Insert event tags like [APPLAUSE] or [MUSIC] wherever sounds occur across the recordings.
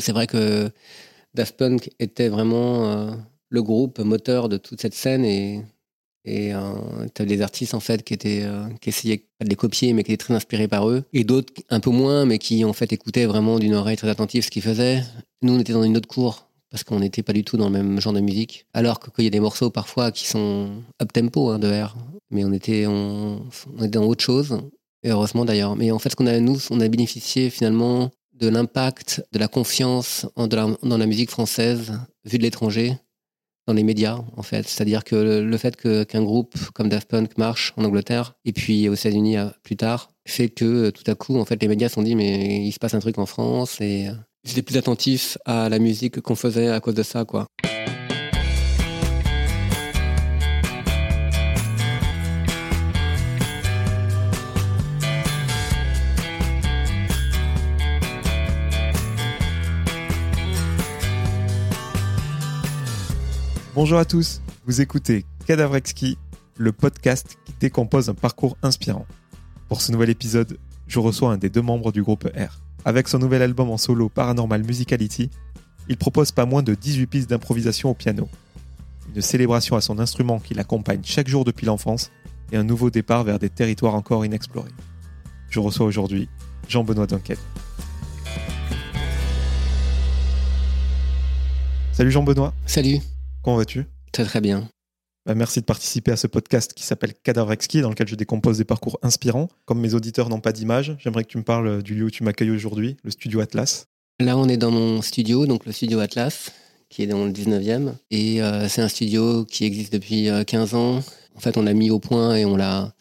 C'est vrai que Daft Punk était vraiment le groupe moteur de toute cette scène et et euh, tu des artistes en fait qui euh, qui essayaient de les copier mais qui étaient très inspirés par eux et d'autres un peu moins mais qui en fait écoutaient vraiment d'une oreille très attentive ce qu'ils faisaient. Nous on était dans une autre cour parce qu'on n'était pas du tout dans le même genre de musique. Alors qu'il y a des morceaux parfois qui sont up tempo hein, de R, mais on était on, on était dans autre chose et heureusement d'ailleurs. Mais en fait ce qu'on a nous on a bénéficié finalement de l'impact, de la confiance dans la musique française vue de l'étranger dans les médias, en fait. C'est-à-dire que le, fait qu'un groupe comme Daft Punk marche en Angleterre et puis aux États-Unis euh, plus tard fait que euh, tout à coup, en fait, les médias se sont dit mais il se passe un truc en France et euh, ils étaient plus attentifs à la musique qu'on faisait à cause de ça, quoi. Bonjour à tous, vous écoutez Cadavrexki, le podcast qui décompose un parcours inspirant. Pour ce nouvel épisode, je reçois un des deux membres du groupe R. Avec son nouvel album en solo Paranormal Musicality, il propose pas moins de 18 pistes d'improvisation au piano. Une célébration à son instrument qui l'accompagne chaque jour depuis l'enfance et un nouveau départ vers des territoires encore inexplorés. Je reçois aujourd'hui Jean-Benoît Dunkel. Salut Jean-Benoît. Salut. Comment vas-tu? Très très bien. Bah, merci de participer à ce podcast qui s'appelle Cadavre Exquis, dans lequel je décompose des parcours inspirants. Comme mes auditeurs n'ont pas d'image, j'aimerais que tu me parles du lieu où tu m'accueilles aujourd'hui, le studio Atlas. Là, on est dans mon studio, donc le studio Atlas, qui est dans le 19e. Et euh, c'est un studio qui existe depuis 15 euh, ans. En fait, on l'a mis au point et on l'a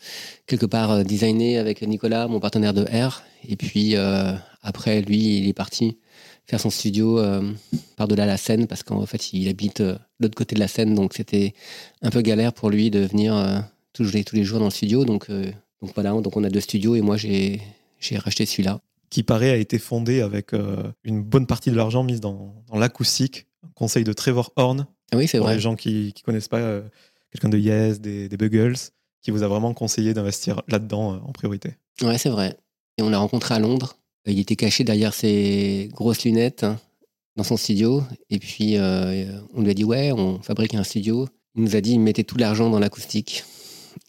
quelque part euh, designé avec Nicolas, mon partenaire de R. Et puis après, lui, il est parti faire son studio euh, par-delà la Seine parce qu'en fait, il habite l'autre côté de la Seine, donc c'était un peu galère pour lui de venir euh, tous, les, tous les jours dans le studio. Donc, donc voilà, donc on a deux studios et moi j'ai racheté celui-là. Qui paraît a été fondé avec une bonne partie de l'argent mise dans, dans l'acoustique. Conseil de Trevor Horn. Ah oui, c'est vrai. Pour les gens qui ne connaissent pas quelqu'un de Yes, des, des Buggles, qui vous a vraiment conseillé d'investir là-dedans en priorité. Ouais, c'est vrai. Et on l'a rencontré à Londres il était caché derrière ses grosses lunettes hein, dans son studio. Et puis, euh, on lui a dit Ouais, on fabrique un studio. Il nous a dit Il mettait tout l'argent dans l'acoustique.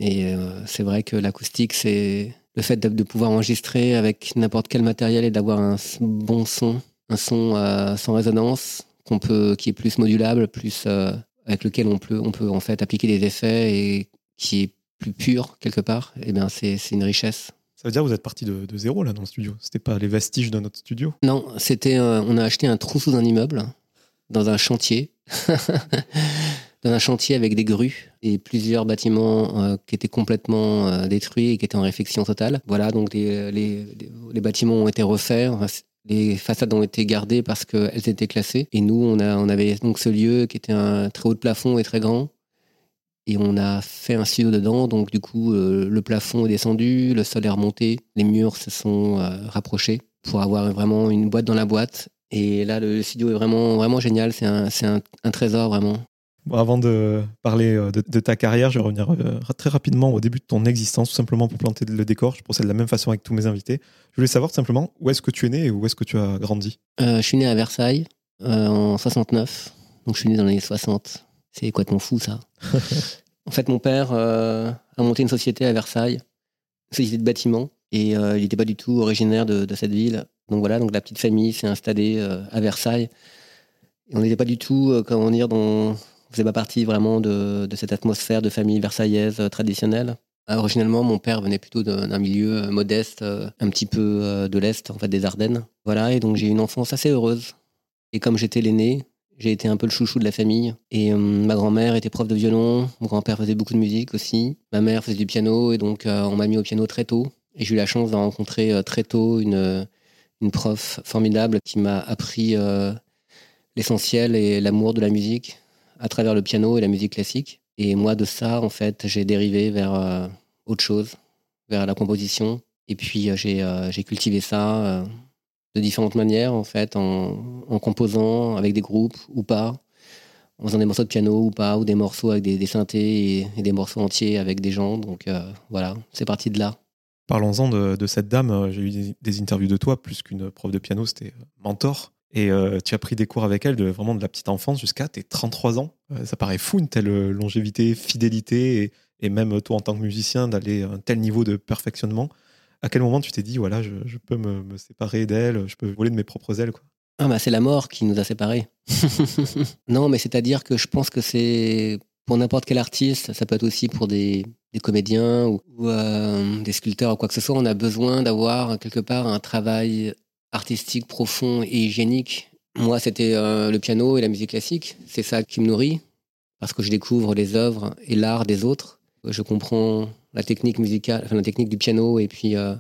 Et euh, c'est vrai que l'acoustique, c'est le fait de, pouvoir enregistrer avec n'importe quel matériel et d'avoir un bon son, un son euh, sans résonance, qu'on peut, qui est plus modulable, plus avec lequel on peut, on peut en fait appliquer des effets et qui est plus pur quelque part. Et eh bien, c'est une richesse. Ça veut dire que vous êtes parti de, zéro là dans le studio. C'était pas les vestiges de notre studio. Non, c'était. on a acheté un trou sous un immeuble, dans un chantier, [LAUGHS] dans un chantier avec des grues et plusieurs bâtiments euh, qui étaient complètement euh, détruits et qui étaient en réfection totale. Voilà, donc les, bâtiments ont été refaits. les façades ont été gardées parce qu'elles étaient classées. Et nous, on, avait donc ce lieu qui était un très haut plafond et très grand, et on a fait un studio dedans. Donc, du coup, euh, le plafond est descendu, le sol est remonté, les murs se sont euh, rapprochés pour avoir vraiment une boîte dans la boîte. Et là, le studio est vraiment, vraiment génial. C'est un, un, un, trésor, vraiment. avant de parler euh, de, ta carrière, je vais revenir très rapidement au début de ton existence, tout simplement pour planter le décor. Je procède de la même façon avec tous mes invités. Je voulais savoir tout simplement où est-ce que tu es né et où est-ce que tu as grandi? Je suis né à Versailles en 69. Donc, je suis né dans les années 60. C'est quoi ton fou, ça. [LAUGHS] en fait, mon père euh, a monté une société à Versailles, une société de bâtiment, et euh, il n'était pas du tout originaire de, cette ville. Donc voilà, donc la petite famille s'est installée euh, à Versailles. Et on n'était pas du tout, comment dire, dans, on faisait pas partie vraiment de, cette atmosphère de famille versaillaise traditionnelle. Originellement, mon père venait plutôt d'un milieu modeste, un petit peu de l'Est, en fait, des Ardennes. Voilà, et donc j'ai eu une enfance assez heureuse. Et comme j'étais l'aîné, j'ai été un peu le chouchou de la famille. Et euh, ma grand-mère était prof de violon, mon grand-père faisait beaucoup de musique aussi. Ma mère faisait du piano et donc euh, on m'a mis au piano très tôt. Et j'ai eu la chance de rencontrer euh, très tôt une prof formidable qui m'a appris l'essentiel et l'amour de la musique à travers le piano et la musique classique. Et moi, de ça, en fait, j'ai dérivé vers autre chose, vers la composition. Et puis, j'ai cultivé ça de différentes manières, en fait, en, composant avec des groupes ou pas, en faisant des morceaux de piano ou pas, ou des morceaux avec des, synthés et, des morceaux entiers avec des gens. Donc euh, voilà, c'est parti de là. Parlons-en de, cette dame. J'ai eu des, interviews de toi, plus qu'une prof de piano, c'était mentor. Et euh, tu as pris des cours avec elle vraiment de la petite enfance jusqu'à tes 33 ans. Euh, ça paraît fou, une telle euh, longévité, fidélité, et, et même toi en tant que musicien, d'aller à un tel niveau de perfectionnement. À quel moment tu t'es dit, voilà, je, je peux me, me séparer d'elle, je peux voler de mes propres ailes quoi? Ah bah c'est la mort qui nous a séparés. [LAUGHS] non, mais c'est-à-dire que je pense que c'est pour n'importe quel artiste, ça peut être aussi pour des, des comédiens ou, ou, euh, des sculpteurs ou quoi que ce soit, on a besoin d'avoir quelque part un travail artistique profond et hygiénique. Moi, c'était euh, le piano et la musique classique. C'est ça qui me nourrit parce que je découvre les œuvres et l'art des autres. Je comprends la technique musicale, enfin la technique du piano et puis euh,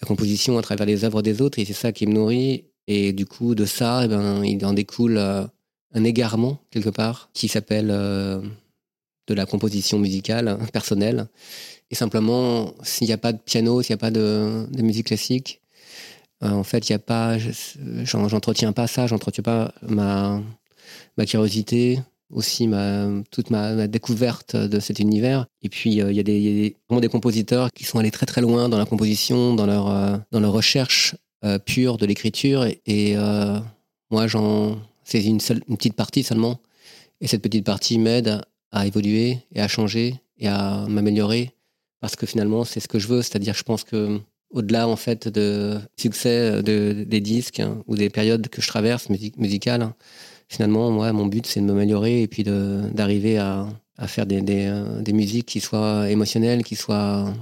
la composition à travers les œuvres des autres et c'est ça qui me nourrit. Et du coup, de ça, eh ben, il en découle euh, un égarement quelque part qui s'appelle euh, de la composition musicale hein, personnelle. Et simplement, s'il n'y a pas de piano, s'il n'y a pas de, musique classique, en fait, il n'y a pas, j'entretiens pas ça, j'entretiens pas ma curiosité, aussi toute ma, découverte de cet univers. Et puis, euh, il y a, vraiment des compositeurs qui sont allés très très loin dans la composition, dans leur, euh, dans leur recherche euh, pure de l'écriture. Et, moi, j'en, c'est une petite partie seulement. Et cette petite partie m'aide à évoluer et à changer et à m'améliorer parce que finalement, c'est ce que je veux. C'est-à-dire, je pense que au-delà en fait de succès de, des disques hein, ou des périodes que je traverse music musicales, hein, finalement, moi, mon but, c'est de m'améliorer et puis d'arriver à, faire euh, des, musiques qui soient émotionnelles, qui soient,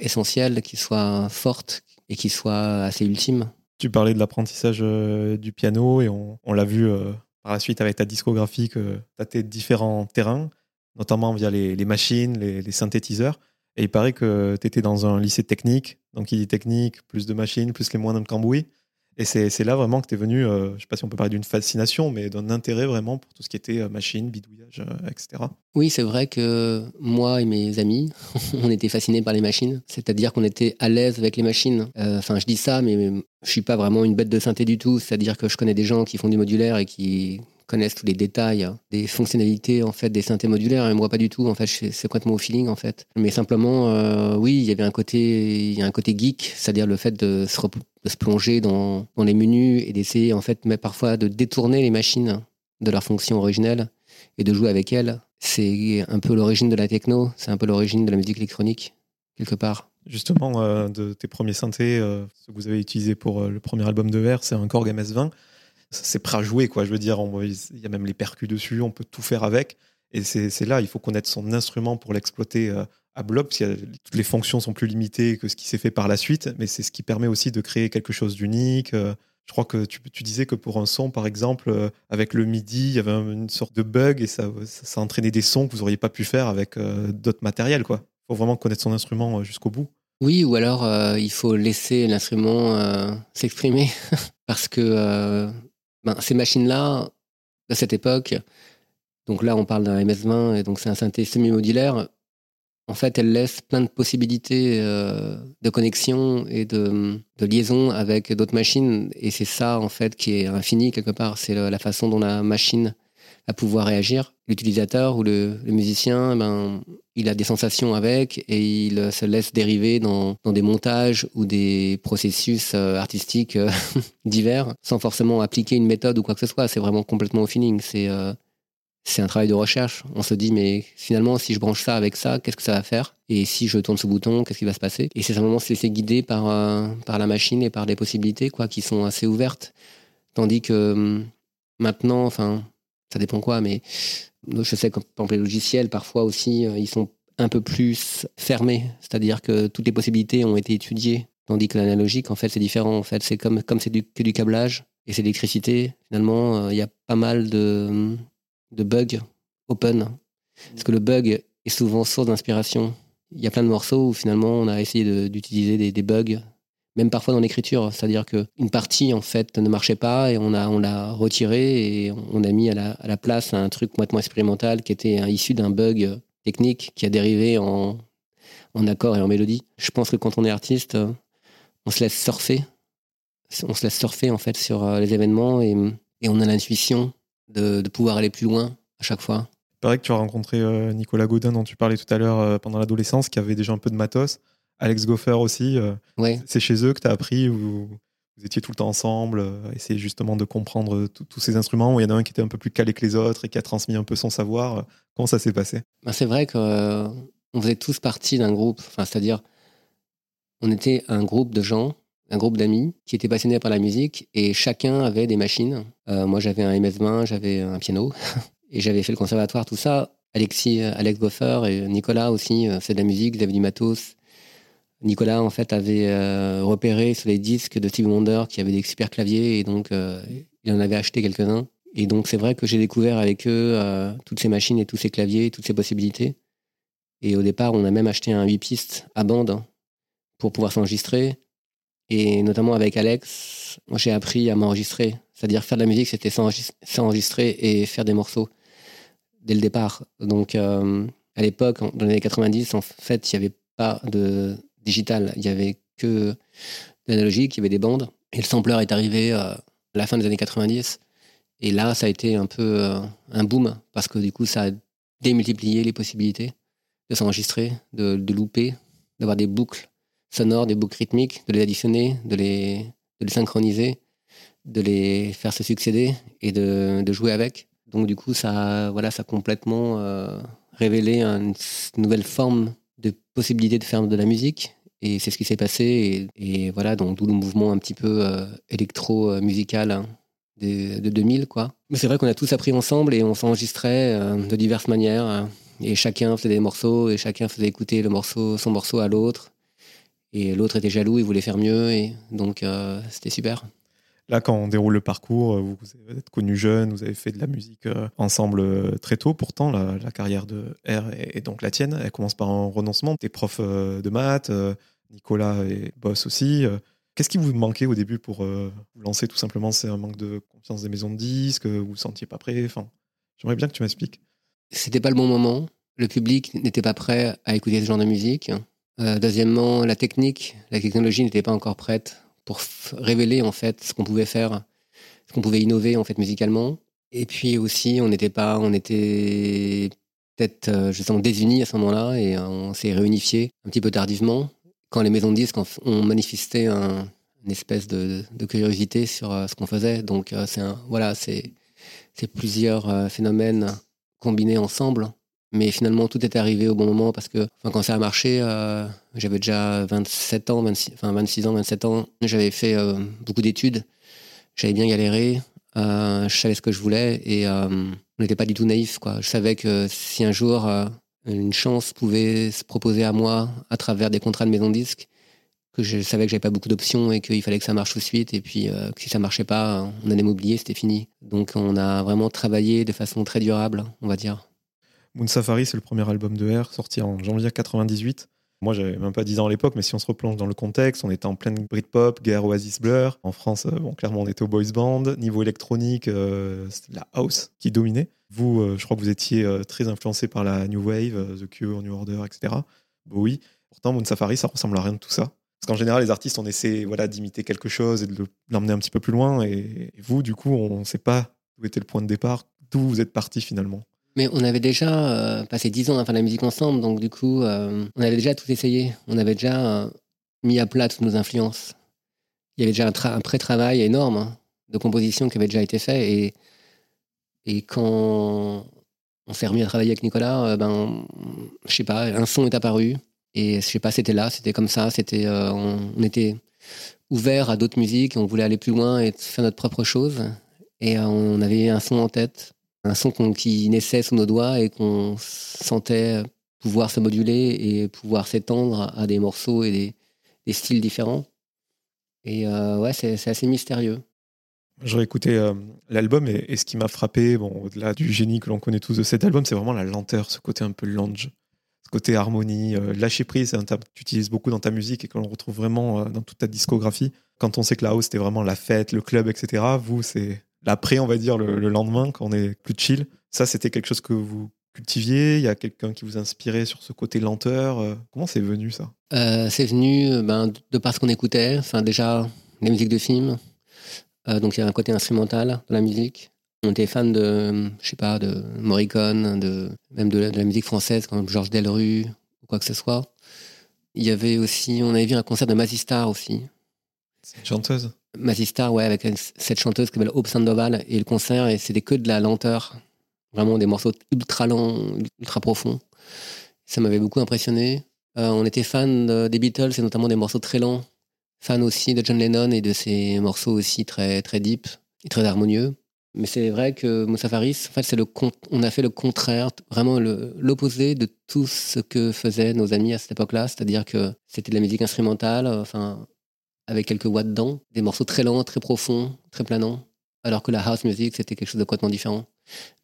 essentielles, qui soient fortes et qui soient assez ultimes. Tu parlais de l'apprentissage euh, du piano et on, l'a vu euh, par la suite avec ta discographie que tu as tes différents terrains, notamment via les, machines, les, les synthétiseurs. Et il paraît que tu étais dans un lycée technique, donc il dit technique, plus de machines, plus les moyens de cambouis. Et c'est là vraiment que tu es venu, euh, je ne sais pas si on peut parler d'une fascination, mais d'un intérêt vraiment pour tout ce qui était euh, machine, bidouillage, euh, etc. Oui, c'est vrai que moi et mes amis, [LAUGHS] on était fascinés par les machines. C'est-à-dire qu'on était à l'aise avec les machines. Enfin, je dis ça, mais je suis pas vraiment une bête de synthé du tout. C'est-à-dire que je connais des gens qui font du modulaire et qui connaissent tous les détails hein, des fonctionnalités en fait des synthés modulaires et moi pas du tout en fait c'est complètement au feeling en fait. Mais simplement euh, oui il y avait un côté il y a un côté geek c'est-à-dire le fait de se, plonger dans, les menus et d'essayer en fait mais parfois de détourner les machines de leur fonction originelle et de jouer avec elles. C'est un peu l'origine de la techno c'est un peu l'origine de la musique électronique quelque part. Justement euh, de tes premiers synthés euh, ce que vous avez utilisé pour le premier album de Verre c'est un Korg MS20 c'est prêt à jouer, quoi. Je veux dire, il y a même les percus dessus, on peut tout faire avec. Et c'est là, il faut connaître son instrument pour l'exploiter euh, à bloc, parce que toutes les fonctions sont plus limitées que ce qui s'est fait par la suite, mais c'est ce qui permet aussi de créer quelque chose d'unique. Euh. Je crois que tu, disais que pour un son, par exemple, euh, avec le MIDI, il y avait une sorte de bug et ça, ça, ça entraînait des sons que vous n'auriez pas pu faire avec d'autres matériels. Il faut vraiment connaître son instrument jusqu'au bout. Oui, ou alors il faut laisser l'instrument s'exprimer [LAUGHS] parce que ben, ces machines-là, à cette époque, donc là on parle d'un MS-20 et donc c'est un synthé semi-modulaire, en fait elles laissent plein de possibilités euh, de connexion et de, de liaison avec d'autres machines. Et c'est ça en fait qui est infini quelque part, c'est la façon dont la machine va pouvoir réagir. L'utilisateur ou le, le, musicien, ben, il a des sensations avec et il se laisse dériver dans, dans des montages ou des processus euh, artistiques euh, [LAUGHS] divers sans forcément appliquer une méthode ou quoi que ce soit. C'est vraiment complètement au feeling. C'est euh, c'est un travail de recherche. On se dit, mais finalement, si je branche ça avec ça, qu'est-ce que ça va faire? Et si je tourne ce bouton, qu'est-ce qui va se passer? Et c'est simplement se laisser guider par, euh, par la machine et par des possibilités quoi, qui sont assez ouvertes. Tandis que hum, maintenant, enfin, ça dépend quoi, mais je sais que par les logiciels, parfois aussi, euh, ils sont un peu plus fermés. C'est-à-dire que toutes les possibilités ont été étudiées. Tandis que l'analogique, en fait, c'est différent. En fait, c'est comme comme c'est du, que du câblage et c'est l'électricité. Finalement, euh, il y a pas mal de, de bugs open. Parce que le bug est souvent source d'inspiration. Il y a plein de morceaux où finalement on a essayé d'utiliser des, bugs, même parfois dans l'écriture. C'est-à-dire qu'une partie en fait ne marchait pas et on l'a on a retiré et on a mis à la, à la place un truc complètement expérimental qui était issu d'un bug technique qui a dérivé en, en accord et en mélodie. Je pense que quand on est artiste, on se laisse surfer. On se laisse surfer en fait sur les événements et, et on a l'intuition de, de, pouvoir aller plus loin à chaque fois. Il paraît que tu as rencontré euh, Nicolas Gaudin dont tu parlais tout à l'heure euh, pendant l'adolescence, qui avait déjà un peu de matos. Alex Goffer aussi. Euh, ouais. C'est chez eux que tu as appris ou vous étiez tout le temps ensemble, euh, essayer justement de comprendre tous ces instruments, où il y en a un qui était un peu plus calé que les autres et qui a transmis un peu son savoir. Comment ça s'est passé? Ben, C'est vrai qu'on faisait tous partie d'un groupe, enfin, c'est-à-dire on était un groupe de gens, un groupe d'amis qui étaient passionnés par la musique et chacun avait des machines. moi j'avais un MS-20, j'avais un piano [LAUGHS] et j'avais fait le conservatoire, tout ça. Alexis, Alex Boffer et Nicolas aussi, c'est de la musique, ils avaient du matos. Nicolas, en fait, avait euh, repéré sur les disques de Steve Wonder qui avait des super claviers et donc euh, il en avait acheté quelques-uns. Et donc c'est vrai que j'ai découvert avec eux euh, toutes ces machines et tous ces claviers, toutes ces possibilités. Et au départ, on a même acheté un 8 pistes à bande pour pouvoir s'enregistrer. Et notamment avec Alex, j'ai appris à m'enregistrer. C'est-à-dire faire de la musique, c'était s'enregistrer et faire des morceaux dès le départ. Donc à l'époque, dans les années 90, en fait, il n'y avait pas de digital. Il y avait que l'analogique, il y avait des bandes. Et le sampler est arrivé euh, à la fin des années 90. Et là, ça a été un peu euh, un boom parce que du coup, ça a démultiplié les possibilités de s'enregistrer, de, de louper, d'avoir des boucles sonores, des boucles rythmiques, de les additionner, de les, de les synchroniser, de les faire se succéder et de, de jouer avec. Donc du coup, ça, voilà, ça a complètement euh, révélé une nouvelle forme de possibilité de faire de la musique et c'est ce qui s'est passé. Et, voilà, donc d'où le mouvement un petit peu euh, électro-musical hein, de, 2000, quoi. Mais c'est vrai qu'on a tous appris ensemble et on s'enregistrait euh, de diverses manières. Hein. et chacun faisait des morceaux et chacun faisait écouter le morceau, son morceau à l'autre. Et l'autre était jaloux, il voulait faire mieux. Et donc, euh, c'était super. Là, quand on déroule le parcours, vous, êtes connu jeune, vous avez fait de la musique ensemble très tôt. Pourtant, la, carrière de R et, donc la tienne, elle commence par un renoncement. T'es prof de maths, Nicolas et Boss aussi. Euh, qu'est-ce qui vous manquait au début pour euh, vous lancer tout simplement? C'est un manque de confiance des maisons de disques Vous vous sentiez pas prêt? Enfin, J'aimerais bien que tu m'expliques. C'était pas le bon moment. Le public n'était pas prêt à écouter ce genre de musique. Euh, deuxièmement, la technique, la technologie n'était pas encore prête pour révéler en fait ce qu'on pouvait faire, ce qu'on pouvait innover en fait musicalement. Et puis aussi, on n'était pas, on était peut-être justement désunis à ce moment-là et on s'est réunifié un petit peu tardivement quand les maisons de disques ont manifesté un, une espèce de, curiosité sur euh, ce qu'on faisait. Donc euh, c'est voilà, c'est plusieurs euh, phénomènes combinés ensemble. Mais finalement, tout est arrivé au bon moment parce que quand ça a marché, j'avais déjà 27 ans, 26, enfin 26 ans, 27 ans. J'avais fait beaucoup d'études. J'avais bien galéré. je savais ce que je voulais et on n'était pas du tout naïf. Je savais que si un jour une chance pouvait se proposer à moi à travers des contrats de maison disque, que je savais que j'avais pas beaucoup d'options et qu'il fallait que ça marche tout de suite, et puis euh, que si ça marchait pas, on allait m'oublier, c'était fini. Donc on a vraiment travaillé de façon très durable, on va dire. Moon Safari, c'est le premier album de R, sorti en janvier 98. Moi, j'avais même pas 10 ans à l'époque, mais si on se replonge dans le contexte, on était en pleine Britpop, guerre Oasis Blur. En France, euh, bon, clairement, on était au boys band. Niveau électronique, euh, c'était la house qui dominait. Vous, euh, je crois que vous étiez très influencé par la New Wave, The Cure, New Order, etc. oui. Pourtant, Moon Safari, ça ressemble à rien de tout ça. Parce qu'en général, les artistes, on essaie d'imiter quelque chose et de l'emmener un petit peu plus loin. Et, vous, du coup, on ne sait pas où était le point de départ, d'où vous êtes parti finalement. Mais on avait déjà euh, passé dix ans à faire de la musique ensemble, donc du coup, euh, on avait déjà tout essayé. On avait déjà euh, mis à plat toutes nos influences. Il y avait déjà un, pré-travail énorme hein, de composition qui avait déjà été fait. Et, quand on s'est remis à travailler avec Nicolas, ben, je sais pas, un son est apparu. Et je sais pas, c'était là, c'était comme ça. C'était, on, on, était ouvert à d'autres musiques, on voulait aller plus loin et faire notre propre chose. Et on avait un son en tête un son qui naissait sous nos doigts et qu'on sentait pouvoir se moduler et pouvoir s'étendre à des morceaux et des, styles différents. Et euh, ouais, c'est assez mystérieux. J'aurais écouté euh, l'album et, ce qui m'a frappé, bon, au-delà du génie que l'on connaît tous de cet album, c'est vraiment la lenteur, ce côté un peu lounge, ce côté harmonie, euh, lâcher prise, c'est un terme que tu utilises beaucoup dans ta musique et que l'on retrouve vraiment dans toute ta discographie. Quand on sait que la house, c'était vraiment la fête, le club, etc., vous, c'est l'après, on va dire, le, lendemain, quand on est plus chill. Ça, c'était quelque chose que vous cultiviez? Il y a quelqu'un qui vous inspirait sur ce côté lenteur euh, Comment c'est venu ça? Euh, C'est venu euh, ben, de par ce qu'on écoutait. Enfin, déjà, les musiques de films. donc, il y a un côté instrumental dans la musique. On était fan de, je sais pas, de Morricone, de, même de la, musique française, comme Georges Delru ou quoi que ce soit. Il y avait aussi, on avait vu un concert de Mazistar aussi. chanteuse? Mazistar, ouais, avec cette chanteuse qui s'appelle Hope Sandoval et le concert, et c'était que de la lenteur. Vraiment des morceaux ultra lents, ultra profonds. Ça m'avait beaucoup impressionné. Euh, on était fan des Beatles et notamment des morceaux très lents. Fan aussi de John Lennon et de ses morceaux aussi très, très deep et très harmonieux. Mais c'est vrai que Moussa Faris, en fait, le on a fait le contraire, vraiment l'opposé de tout ce que faisaient nos amis à cette époque-là. C'est-à-dire que c'était de la musique instrumentale, enfin, avec quelques watts dedans, des morceaux très lents, très profonds, très planants. Alors que la house music, c'était quelque chose de complètement différent.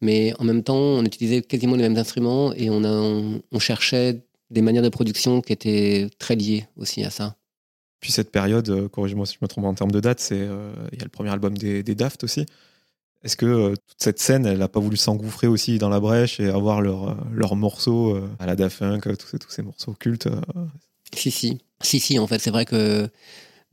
Mais en même temps, on utilisait quasiment les mêmes instruments et on, a, on cherchait des manières de production qui étaient très liées aussi à ça. Puis cette période, euh, corrigez-moi si je me trompe en termes de date, c'est euh, il y a le premier album des, des Daft aussi. Est-ce que euh, toute cette scène, elle n'a pas voulu s'engouffrer aussi dans la brèche et avoir leurs leur morceaux à la Daft Punk, tous ces, tous ces morceaux cultes Si, si. Si, si, en fait, c'est vrai que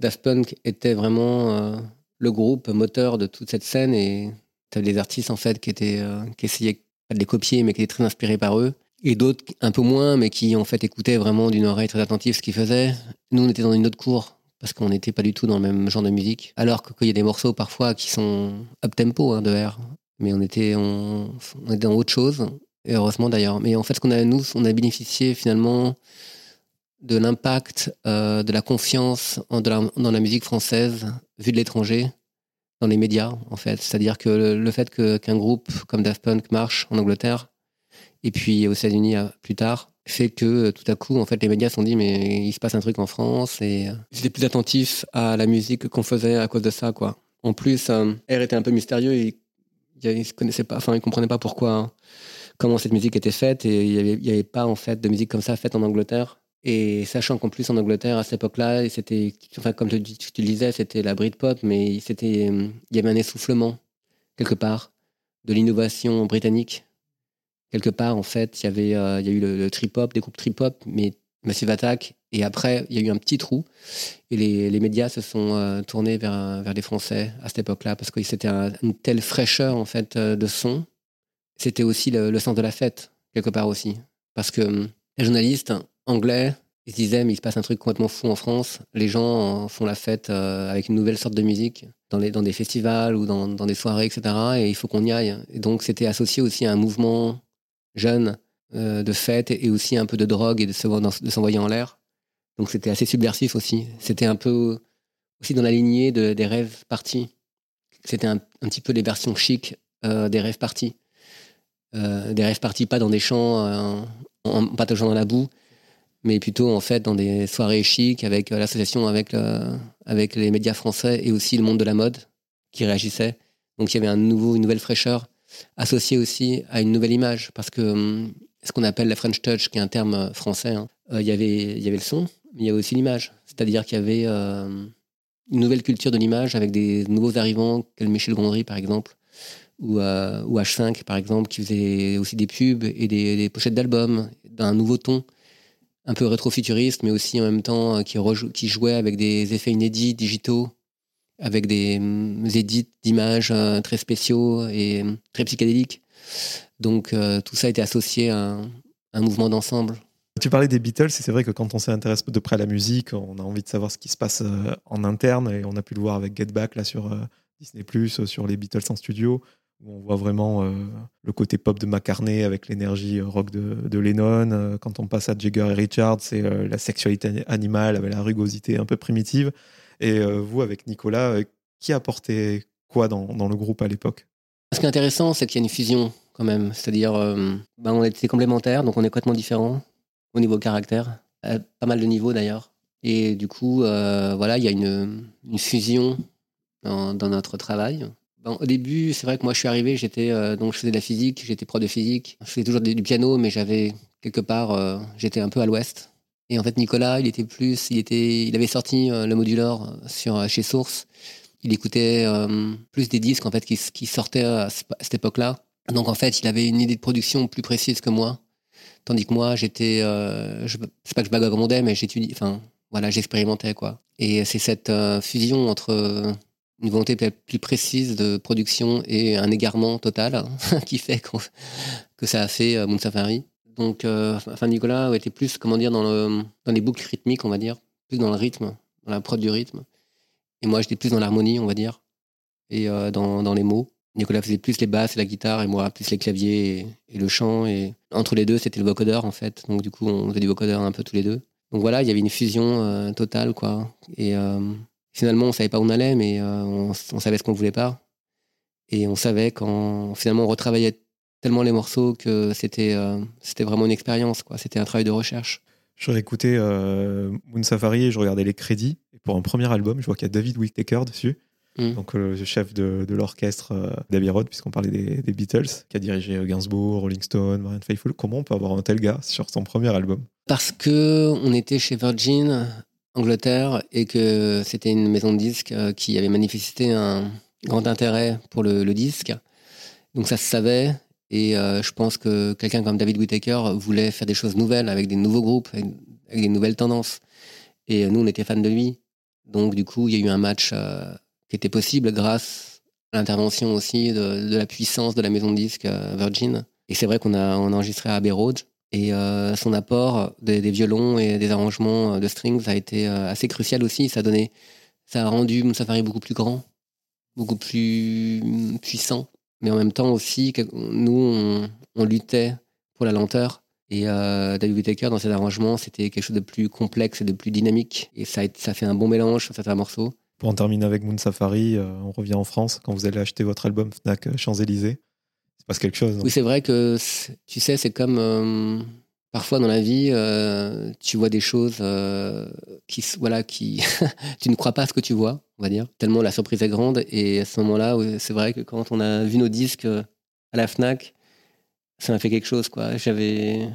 Daft Punk était vraiment le groupe moteur de toute cette scène et tu as des artistes en fait qui, étaient, qui essayaient pas de les copier mais qui étaient très inspirés par eux et d'autres un peu moins, mais qui en fait écoutaient vraiment d'une oreille très attentive ce qu'ils faisaient. Nous, on était dans une autre cour parce qu'on n'était pas du tout dans le même genre de musique. Alors qu'il y a des morceaux parfois qui sont up tempo hein, de R, mais on était, on, était dans autre chose. Et heureusement d'ailleurs. Mais en fait, ce qu'on a nous, on a bénéficié finalement de l'impact, euh, de la confiance en, dans la musique française vue de l'étranger, dans les médias en fait. C'est-à-dire que le, fait qu'un groupe comme Daft Punk marche en Angleterre et puis aux États-Unis euh, plus tard, fait que euh, tout à coup, en fait, les médias se sont dit mais il se passe un truc en France et euh, ils étaient plus attentifs à la musique qu'on faisait à cause de ça, quoi. En plus, R était un peu mystérieux et il se connaissait pas, enfin, il comprenait pas pourquoi, comment cette musique était faite et il y avait, avait pas en fait de musique comme ça faite en Angleterre. Et sachant qu'en plus en Angleterre à cette époque-là, c'était, enfin comme tu, tu, le disais, c'était la Britpop, mais c'était, il y avait un essoufflement quelque part de l'innovation britannique quelque part, en fait, il y avait, euh, y a eu le, trip-hop, des groupes trip-hop, mais Massive Attack. Et après, il y a eu un petit trou. Et les, les médias se sont euh, tournés vers, vers les Français à cette époque-là, parce que c'était une telle fraîcheur, en fait, euh, de son. C'était aussi le, sens de la fête, quelque part aussi. Parce que les journalistes anglais, ils disaient, mais il se passe un truc complètement fou en France. Les gens font la fête avec une nouvelle sorte de musique, dans, les, dans des festivals ou dans, dans des soirées, etc. Et il faut qu'on y aille. Et donc, c'était associé aussi à un mouvement jeune euh, de fête et aussi un peu de drogue et de s'envoyer en l'air. Donc c'était assez subversif aussi. C'était un peu aussi dans la lignée de, des rêves partis. C'était un, petit peu les versions chic euh, des rêves partis. Euh, des rêves partis pas dans des champs en, pataugeant dans la boue, mais plutôt en fait dans des soirées chic avec l'association avec, avec les médias français et aussi le monde de la mode qui réagissait. Donc il y avait un nouveau, une nouvelle fraîcheur associé aussi à une nouvelle image, parce que hum, ce qu'on appelle la French Touch, qui est un terme euh, français, hein, euh, il y avait il y avait le son, mais il y avait aussi l'image. C'est-à-dire qu'il y avait euh, une nouvelle culture de l'image avec des nouveaux arrivants, comme Michel Gondry par exemple, ou, ou, H5 par exemple, qui faisait aussi des pubs et des, pochettes d'albums d'un nouveau ton, un peu rétro-futuriste, mais aussi en même temps qui, qui jouait avec des effets inédits, digitaux, avec des mm, édits d'images euh, très spéciaux et mm, très psychédéliques. Donc euh, tout ça été associé à un, mouvement d'ensemble. Tu parlais des Beatles, et c'est vrai que quand on s'intéresse de près à la musique, on a envie de savoir ce qui se passe euh, en interne, et on a pu le voir avec Get Back là, sur Disney ⁇ sur les Beatles en studio, on voit vraiment le côté pop de McCartney avec l'énergie rock de, Lennon. quand on passe à Jagger et Richard, c'est la sexualité animale avec la rugosité un peu primitive. Et euh, vous, avec Nicolas, euh, qui apportait quoi dans, le groupe à l'époque? Ce qui est intéressant, c'est qu'il y a une fusion quand même. C'est-à-dire, euh, ben, on était complémentaires, donc on est complètement différents au niveau caractère. pas mal de niveaux d'ailleurs. Et du coup, voilà, il y a une, fusion dans, notre travail. Ben, au début, c'est vrai que moi, je suis arrivé, j'étais donc je faisais de la physique, j'étais prof de physique, je faisais toujours du piano, mais j'avais quelque part, j'étais un peu à l'ouest. Et en fait, Nicolas, il était plus, il était, il avait sorti euh, le modular euh, sur euh, chez Source. Il écoutait plus des disques en fait qui, qui sortaient à, cette époque-là. Donc en fait, il avait une idée de production plus précise que moi. Tandis que moi, j'étais, euh, je, c'est pas que je bagagondais, mais j'étudie, enfin voilà, j'expérimentais quoi. Et c'est cette fusion entre une volonté plus précise de production et un égarement total [LAUGHS] qui fait que ça a fait euh, Moon Safari. Donc, euh, enfin, Nicolas était plus, comment dire, dans, le, dans les boucles rythmiques, on va dire, plus dans le rythme, dans la prod du rythme. Et moi, j'étais plus dans l'harmonie, on va dire, et dans, dans, les mots. Nicolas faisait plus les basses et la guitare, et moi plus les claviers et, le chant. Et entre les deux, c'était le vocodeur, en fait. Donc, du coup, on faisait du vocodeur un peu tous les deux. Donc voilà, il y avait une fusion totale, quoi. Et finalement, on savait pas où on allait, mais on, on, savait ce qu'on voulait pas. Et on savait quand finalement on retravaillait tellement les morceaux que c'était c'était vraiment une expérience, quoi. C'était un travail de recherche. Je réécoutais euh, Moon Safari et je regardais les crédits. Et pour un premier album, je vois qu'il y a David Whittaker dessus. Mm. Donc euh, le chef de, l'orchestre euh, d'Abbey Road, puisqu'on parlait des, Beatles, qui a dirigé euh, Gainsbourg, Rolling Stone, Marianne Faithfull. Comment on peut avoir un tel gars sur son premier album? Parce que on était chez Virgin, Angleterre, et que c'était une maison de disques qui avait manifesté un grand intérêt pour le, disque. Donc ça se savait, et euh, je pense que quelqu'un comme David Whittaker voulait faire des choses nouvelles avec des nouveaux groupes, avec, des nouvelles tendances. Et nous, on était fans de lui. Donc, du coup, il y a eu un match euh, qui était possible grâce à l'intervention aussi de, la puissance de la maison de disques euh, Virgin. Et c'est vrai qu'on a, enregistré à Abbey Road. Et son apport des, violons et des arrangements de strings a été assez crucial aussi. Ça a donné, ça a rendu Safari beaucoup plus grand, beaucoup plus puissant mais en même temps aussi, nous, on, luttait pour la lenteur. Et euh, David Whittaker, dans ses arrangements, c'était quelque chose de plus complexe et de plus dynamique. Et ça, fait un bon mélange sur certains morceaux. Pour en terminer avec Moon Safari, euh, on revient en France. Quand vous allez acheter votre album Fnac euh, Champs-Élysées, se passe quelque chose. Oui, c'est vrai que, tu sais, c'est comme parfois dans la vie, euh, tu vois des choses euh, qui, voilà, qui, [LAUGHS] tu ne crois pas à ce que tu vois, on va dire. Tellement la surprise est grande. Et à ce moment-là, c'est vrai que quand on a vu nos disques euh, à la Fnac, ça m'a fait quelque chose, quoi. J'avais,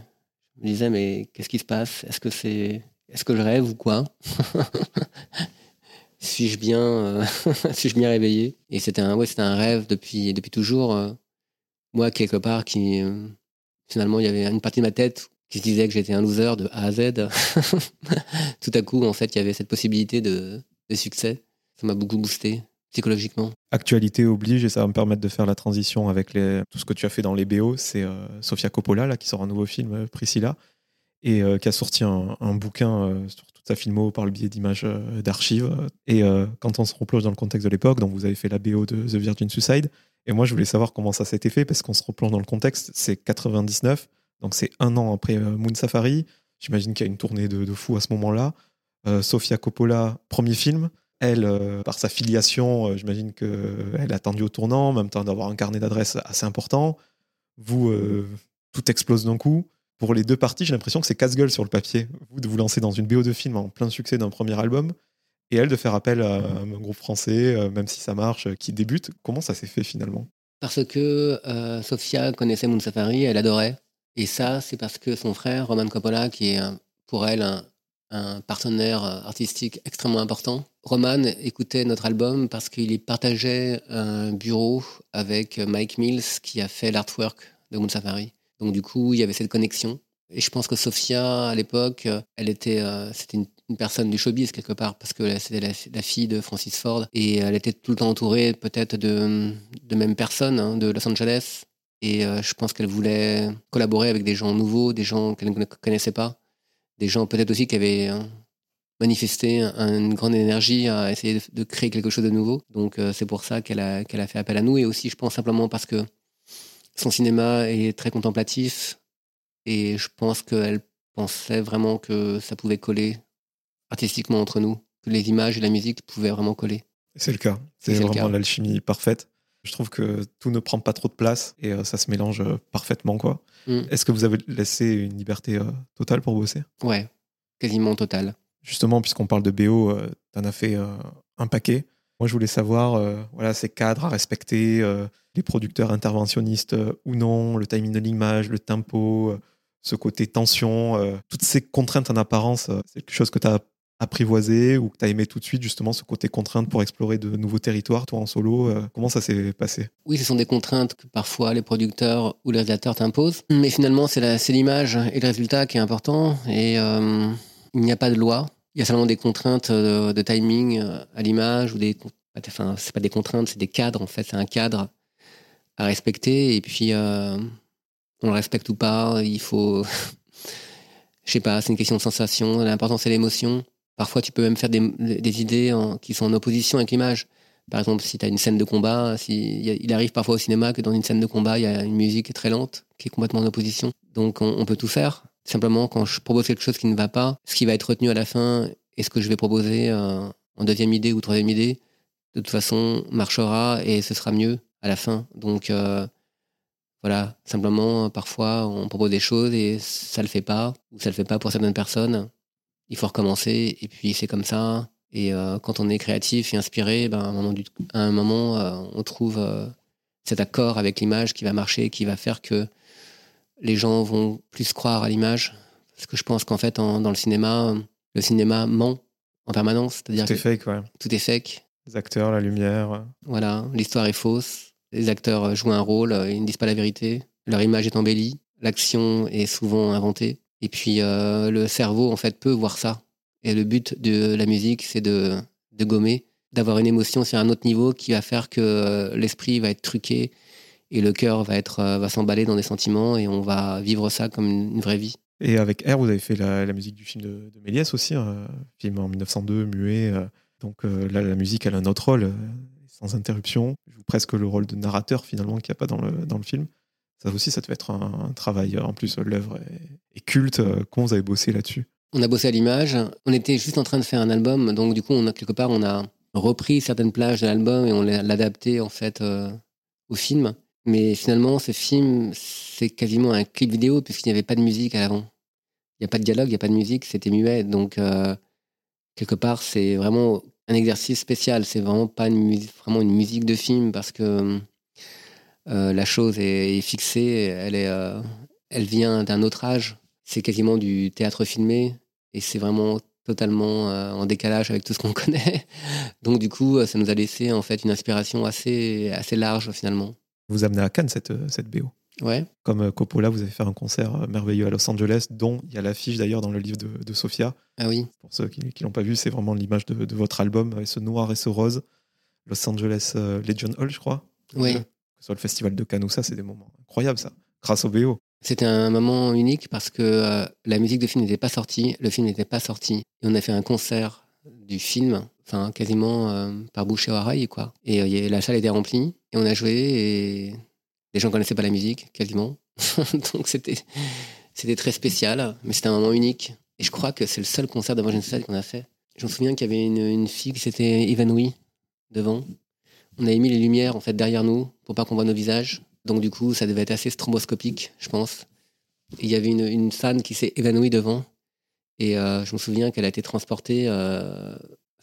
je me disais, mais qu'est-ce qui se passe? Est-ce que c'est, est-ce que je rêve ou quoi? [LAUGHS] Suis-je bien, [LAUGHS] suis-je bien réveillé? Et c'était un, ouais, c'était un rêve depuis, depuis toujours. Moi, quelque part, qui finalement, il y avait une partie de ma tête qui se disait que j'étais un loser de A à Z. [LAUGHS] Tout à coup, en fait, il y avait cette possibilité de, succès. Ça m'a beaucoup boosté psychologiquement. Actualité oblige, et ça va me permettre de faire la transition avec tout ce que tu as fait dans les BO. C'est euh, Sofia Coppola, là, qui sort un nouveau film, euh, Priscilla, et euh, qui a sorti un, bouquin sur toute sa filmo par le biais d'images d'archives. Et quand on se replonge dans le contexte de l'époque, donc vous avez fait la BO de The Virgin Suicide, et moi je voulais savoir comment ça s'était fait, parce qu'on se replonge dans le contexte, c'est 99, donc c'est un an après euh, Moon Safari. J'imagine qu'il y a une tournée de, fou à ce moment-là. Euh, Sofia Coppola, premier film. Elle, euh, par sa filiation, j'imagine qu'elle a attendu au tournant, en même temps d'avoir un carnet d'adresses assez important. Vous, tout explose d'un coup. Pour les deux parties, j'ai l'impression que c'est casse-gueule sur le papier. Vous, de vous lancer dans une BO de film en plein succès d'un premier album, et elle de faire appel à un groupe français, même si ça marche, qui débute. Comment ça s'est fait finalement? Parce que Sofia connaissait Moon Safari, elle adorait. Et ça, c'est parce que son frère, Roman Coppola, qui est pour elle un, partenaire artistique extrêmement important, Roman écoutait notre album parce qu'il partageait un bureau avec Mike Mills, qui a fait l'artwork de Moon Safari. Donc du coup, il y avait cette connexion. Et je pense que Sophia, à l'époque, elle était, euh, c'était une, personne du showbiz quelque part, parce que c'était la, fille de Francis Ford, et elle était tout le temps entourée peut-être de, de mêmes personnes, hein, de Los Angeles, et euh, je pense qu'elle voulait collaborer avec des gens nouveaux, des gens qu'elle ne connaissait pas, des gens peut-être aussi qui avaient euh, manifesté une grande énergie à essayer de, créer quelque chose de nouveau. Donc euh, c'est pour ça qu'elle a fait appel à nous. Et aussi, je pense simplement parce que son cinéma est très contemplatif. Et je pense qu'elle pensait vraiment que ça pouvait coller artistiquement entre nous, que les images et la musique pouvaient vraiment coller. C'est le cas. C'est vraiment l'alchimie parfaite. Je trouve que tout ne prend pas trop de place et euh, ça se mélange euh, parfaitement. quoi. Mm. Est-ce que vous avez laissé une liberté euh, totale pour bosser? Ouais, quasiment totale. Justement, puisqu'on parle de BO, tu en as fait un paquet. Moi, je voulais savoir voilà, ces cadres à respecter, les producteurs interventionnistes ou non, le timing de l'image, le tempo, ce côté tension, toutes ces contraintes en apparence, c'est quelque chose que tu as apprivoisé ou que tu as aimé tout de suite justement ce côté contrainte pour explorer de nouveaux territoires, toi en solo euh, Comment ça s'est passé? Oui, ce sont des contraintes que parfois les producteurs ou les réalisateurs t'imposent, mais finalement c'est l'image et le résultat qui est important. Et euh, il n'y a pas de loi. Il y a seulement des contraintes de, timing euh, à l'image ou des... Enfin, c'est pas des contraintes, c'est des cadres en fait, c'est un cadre à respecter. Et puis on le respecte ou pas, il faut... [LAUGHS] Je sais pas, c'est une question de sensation, l'important c'est l'émotion. Parfois, tu peux même faire des, idées qui sont en opposition avec l'image. Par exemple, si tu as une scène de combat, si, il arrive parfois au cinéma que dans une scène de combat, il y a une musique très lente qui est complètement en opposition. Donc, on, on peut tout faire. Simplement, quand je propose quelque chose qui ne va pas, ce qui va être retenu à la fin et ce que je vais proposer euh, en deuxième idée ou troisième idée, de toute façon, marchera et ce sera mieux à la fin. Donc, euh, voilà, simplement, parfois, on propose des choses et ça le fait pas, ou ça le fait pas pour certaines personnes. Il faut recommencer, et puis c'est comme ça. Et euh, quand on est créatif et inspiré, ben, à un moment, du- à un moment euh, on trouve euh, cet accord avec l'image qui va marcher, qui va faire que les gens vont plus croire à l'image. Parce que je pense qu'en fait, en- dans le cinéma, le cinéma ment en permanence. C'est-à-dire Tout est fake, ouais. tout est fake. Les acteurs, la lumière. Voilà, l'histoire est fausse. Les acteurs jouent un rôle, ils ne disent pas la vérité. Leur image est embellie. L'action est souvent inventée. Et puis euh, le cerveau, en fait, peut voir ça. Et le but de la musique, c'est de, de gommer, d'avoir une émotion sur un autre niveau qui va faire que euh, l'esprit va être truqué et le cœur va euh, va s'emballer dans des sentiments et on va vivre ça comme une, vraie vie. Et avec R, vous avez fait la, musique du film de, Méliès aussi, un film en 1902, muet. donc là, la musique, elle a un autre rôle, sans interruption. Elle joue presque le rôle de narrateur, finalement, qu'il n'y a pas dans le, dans le film. Ça aussi, ça devait être un, travail. En plus, l'œuvre est, culte. Euh, Comment vous avez bossé là-dessus On a bossé à l'image. On était juste en train de faire un album, donc du coup, on a quelque part, on a repris certaines plages de l'album et on l'a adapté en fait euh, au film. Mais finalement, ce film, c'est quasiment un clip vidéo puisqu'il n'y avait pas de musique à l'avant. Il n'y a pas de dialogue, il n'y a pas de musique, c'était muet. Donc, euh, quelque part, c'est vraiment un exercice spécial. C'est vraiment pas vraiment une musique de film parce que euh, la chose est, est fixée, elle, est, euh, elle vient d'un autre âge. C'est quasiment du théâtre filmé et c'est vraiment totalement euh, en décalage avec tout ce qu'on [LAUGHS] connaît. Donc, du coup, ça nous a laissé en fait une inspiration assez, assez large finalement. Vous amenez à Cannes cette, cette BO. Ouais, Comme Coppola, vous avez fait un concert merveilleux à Los Angeles, dont il y a l'affiche d'ailleurs dans le livre de, de Sofia. ah oui, Pour ceux qui ne l'ont pas vu, c'est vraiment l'image de, de votre album, avec ce noir et ce rose. Los Angeles Legion Hall, je crois. oui. Que ce soit le festival de Cannes ou ça, c'est des moments incroyables, ça. Grâce au BO. C'était un moment unique parce que euh, la musique de film n'était pas sortie, le film n'était pas sorti. Et on a fait un concert du film, enfin quasiment euh, par bouche et oreille, quoi. Et euh, la salle était remplie et on a joué et les gens connaissaient pas la musique, quasiment. [LAUGHS] Donc c'était c'était très spécial, mais c'était un moment unique. Et je crois que c'est le seul concert d'Avenged Sevenseventh qu'on a fait. Je me souviens qu'il y avait une fille qui s'était évanouie devant. On avait mis les lumières en fait derrière nous pour pas qu'on voit nos visages. Donc du coup, ça devait être assez stroboscopique, je pense. Il y avait une, fan qui s'est évanouie devant. Et euh, je me souviens qu'elle a été transportée euh,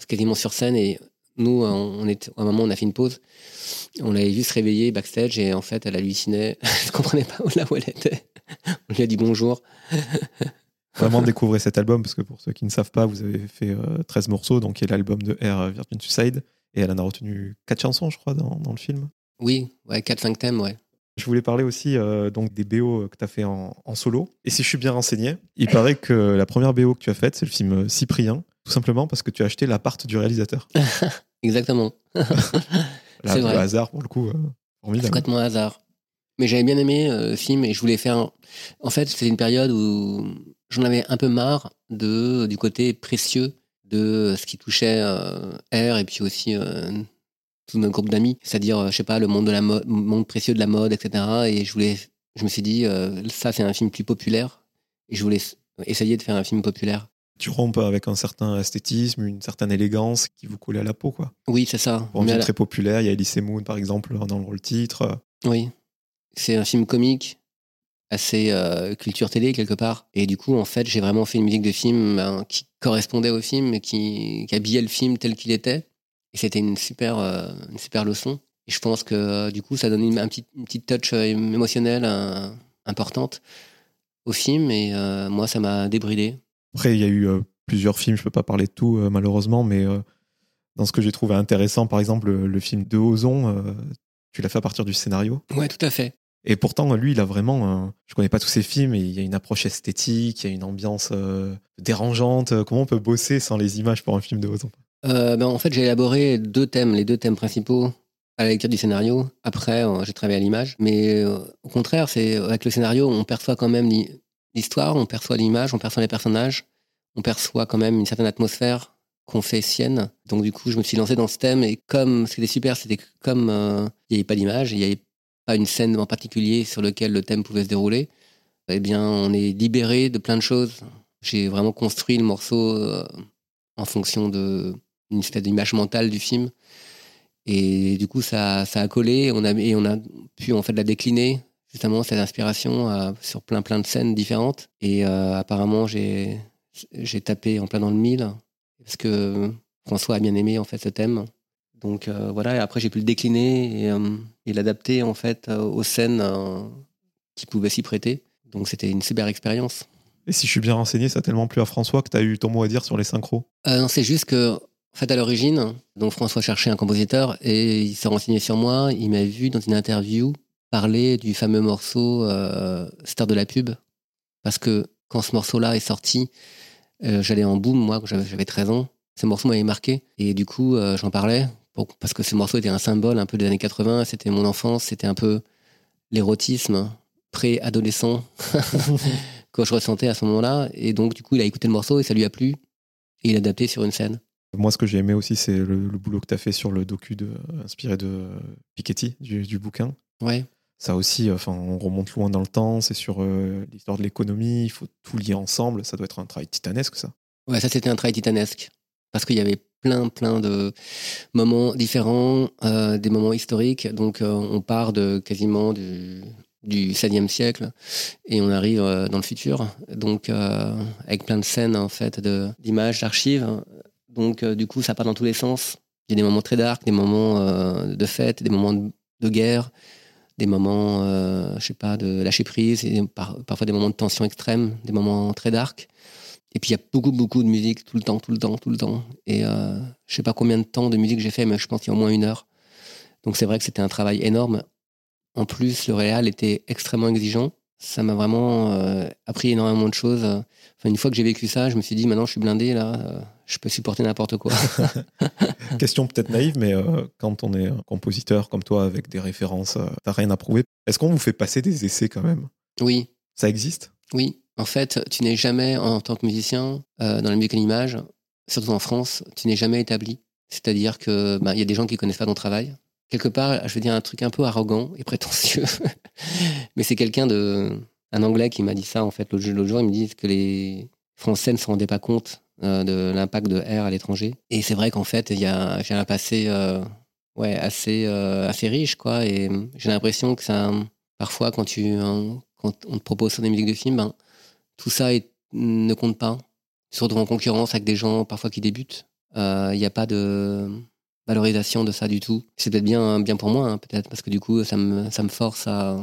quasiment sur scène. Et nous, on, on était, à un moment, on a fait une pause. On l'avait vu se réveiller backstage et en fait, elle hallucinait. [LAUGHS] elle ne comprenait pas où, là où elle était. [LAUGHS] On lui a dit bonjour. [LAUGHS] Vraiment découvrez cet album, parce que pour ceux qui ne savent pas, vous avez fait euh, 13 morceaux, donc qui est l'album de R, euh, Virgin Suicide. Et elle en a retenu 4 chansons, je crois, dans, dans le film. Oui, ouais, 4-5 thèmes, ouais. Je voulais parler aussi euh, donc des BO que tu as fait en, en solo. Et si je suis bien renseigné, il paraît que la première BO que tu as faite, c'est le film Cyprien, tout simplement parce que tu as acheté l'appart du réalisateur. [LAUGHS] Exactement. [LAUGHS] C'est le vrai. hasard, pour le coup, euh, C'est complètement hasard. Mais j'avais bien aimé euh, le film et je voulais faire. En fait, c'était une période où j'en avais un peu marre de, du côté précieux de ce qui touchait euh, R et puis aussi euh, tout notre groupe d'amis. C'est-à-dire, euh, je sais pas, le monde, de la monde précieux de la mode, etc. Et je voulais. Je me suis dit, ça, c'est un film plus populaire. Et je voulais essayer de faire un film populaire. Tu rompes avec un certain esthétisme, une certaine élégance qui vous colle à la peau, quoi. Oui, c'est ça. À la- très populaire, il y a Elise Moon, par exemple, dans le rôle titre. Oui. C'est un film comique, assez euh, culture télé quelque part. Et du coup, en fait, j'ai vraiment fait une musique de film ben, qui correspondait au film, et qui, qui habillait le film tel qu'il était. Et c'était une super, euh, une super leçon. Et je pense que euh, du coup, ça donne une, un petit, une petite touch émotionnelle importante au film. Et moi, ça m'a débridé. Après, il y a eu plusieurs films, je peux pas parler de tout, malheureusement, mais dans ce que j'ai trouvé intéressant, par exemple, le, le film de Ozon, tu l'as fait à partir du scénario? Ouais, tout à fait. Et pourtant, lui, il a vraiment. euh, je connais pas tous ses films, mais il y a une approche esthétique, il y a une ambiance euh, dérangeante. Comment on peut bosser sans les images pour un film de Ozon Euh, ben, en fait, j'ai élaboré deux thèmes, les deux thèmes principaux à la lecture du scénario. Après, euh, j'ai travaillé à l'image. Mais euh, au contraire, c'est avec le scénario, on perçoit quand même l'histoire, on perçoit l'image, on perçoit les personnages. on perçoit quand même une certaine atmosphère qu'on fait sienne. Donc du coup, je me suis lancé dans ce thème et comme ce qui était super, c'était comme il n'y avait pas d'image, il n'y avait pas une scène en particulier sur laquelle le thème pouvait se dérouler, eh bien, on est libéré de plein de choses. J'ai vraiment construit le morceau euh, en fonction d'une espèce d'image mentale du film. Et du coup, ça, ça a collé on a, et on a pu en fait la décliner, justement, cette inspiration euh, sur plein plein de scènes différentes. Et apparemment, j'ai j'ai tapé en plein dans le mille parce que François a bien aimé en fait ce thème. Donc euh, voilà, et après j'ai pu le décliner et, euh, l'adapter en fait euh, aux scènes qui pouvaient s'y prêter. Donc c'était une super expérience. Et si je suis bien renseigné, ça a tellement plu à François que tu as eu ton mot à dire sur les synchros Non, c'est juste que, en fait, à l'origine, donc François cherchait un compositeur et il s'est renseigné sur moi. Il m'a vu dans une interview parler du fameux morceau Star de la pub. Parce que quand ce morceau-là est sorti, euh, j'allais en boom, moi, j'avais 13 ans. Ce morceau m'avait marqué. Et du coup, euh, j'en parlais. Parce que ce morceau était un symbole un peu des années 80. C'était mon enfance. C'était un peu l'érotisme pré-adolescent [LAUGHS] que je ressentais à ce moment-là. Et donc, du coup, il a écouté le morceau et ça lui a plu. Et il l'a adapté sur une scène. Moi, ce que j'ai aimé aussi, c'est le, boulot que tu as fait sur le docu de, inspiré de Piketty, du, du bouquin. Ouais ça aussi, enfin, on remonte loin dans le temps, c'est sur euh, l'histoire de l'économie, il faut tout lier ensemble, ça doit être un travail titanesque, ça. Ouais, ça c'était un travail titanesque, parce qu'il y avait plein, plein de moments différents, euh, des moments historiques, donc euh, on part de quasiment du, du 16e siècle et on arrive dans le futur, donc avec plein de scènes en fait, d'images, d'archives, donc du coup ça part dans tous les sens. Il y a des moments très dark, des moments de fête, des moments de guerre, des moments, euh, je sais pas, de lâcher prise, parfois des moments de tension extrême, des moments très dark. Et puis il y a beaucoup, beaucoup de musique tout le temps, tout le temps, tout le temps. Et euh, je sais pas combien de temps de musique j'ai fait, mais je pense qu'il y a au moins une heure. Donc c'est vrai que c'était un travail énorme. En plus, le réal était extrêmement exigeant. Ça m'a vraiment euh, appris énormément de choses. Enfin, une fois que j'ai vécu ça, je me suis dit, maintenant je suis blindé, là, euh, je peux supporter n'importe quoi. [LAUGHS] Question peut-être naïve, mais euh, quand on est un compositeur comme toi avec des références, t'as rien à prouver. Est-ce qu'on vous fait passer des essais quand même? Oui. Ça existe? Oui. En fait, tu n'es jamais, en tant que musicien, dans la musique et l'image, surtout en France, tu n'es jamais établi. C'est-à-dire que bah, il y a des gens qui connaissent pas ton travail. Quelque part, je veux dire un truc un peu arrogant et prétentieux, [LAUGHS] mais c'est quelqu'un de, un Anglais qui m'a dit ça en fait l'autre jour. Il me dit que les Français ne se rendaient pas compte euh, de l'impact de R à l'étranger. Et c'est vrai qu'en fait, il y a, j'ai un passé euh, ouais, assez, euh, assez riche, quoi. Et j'ai l'impression que ça, parfois, quand, tu, quand on te propose des musiques de films, ben, tout ça ne compte pas. Surtout en concurrence avec des gens parfois qui débutent. Il n'y a pas de valorisation de ça du tout. C'est peut-être bien, bien pour moi, hein, peut-être, parce que du coup, ça me, ça me force à,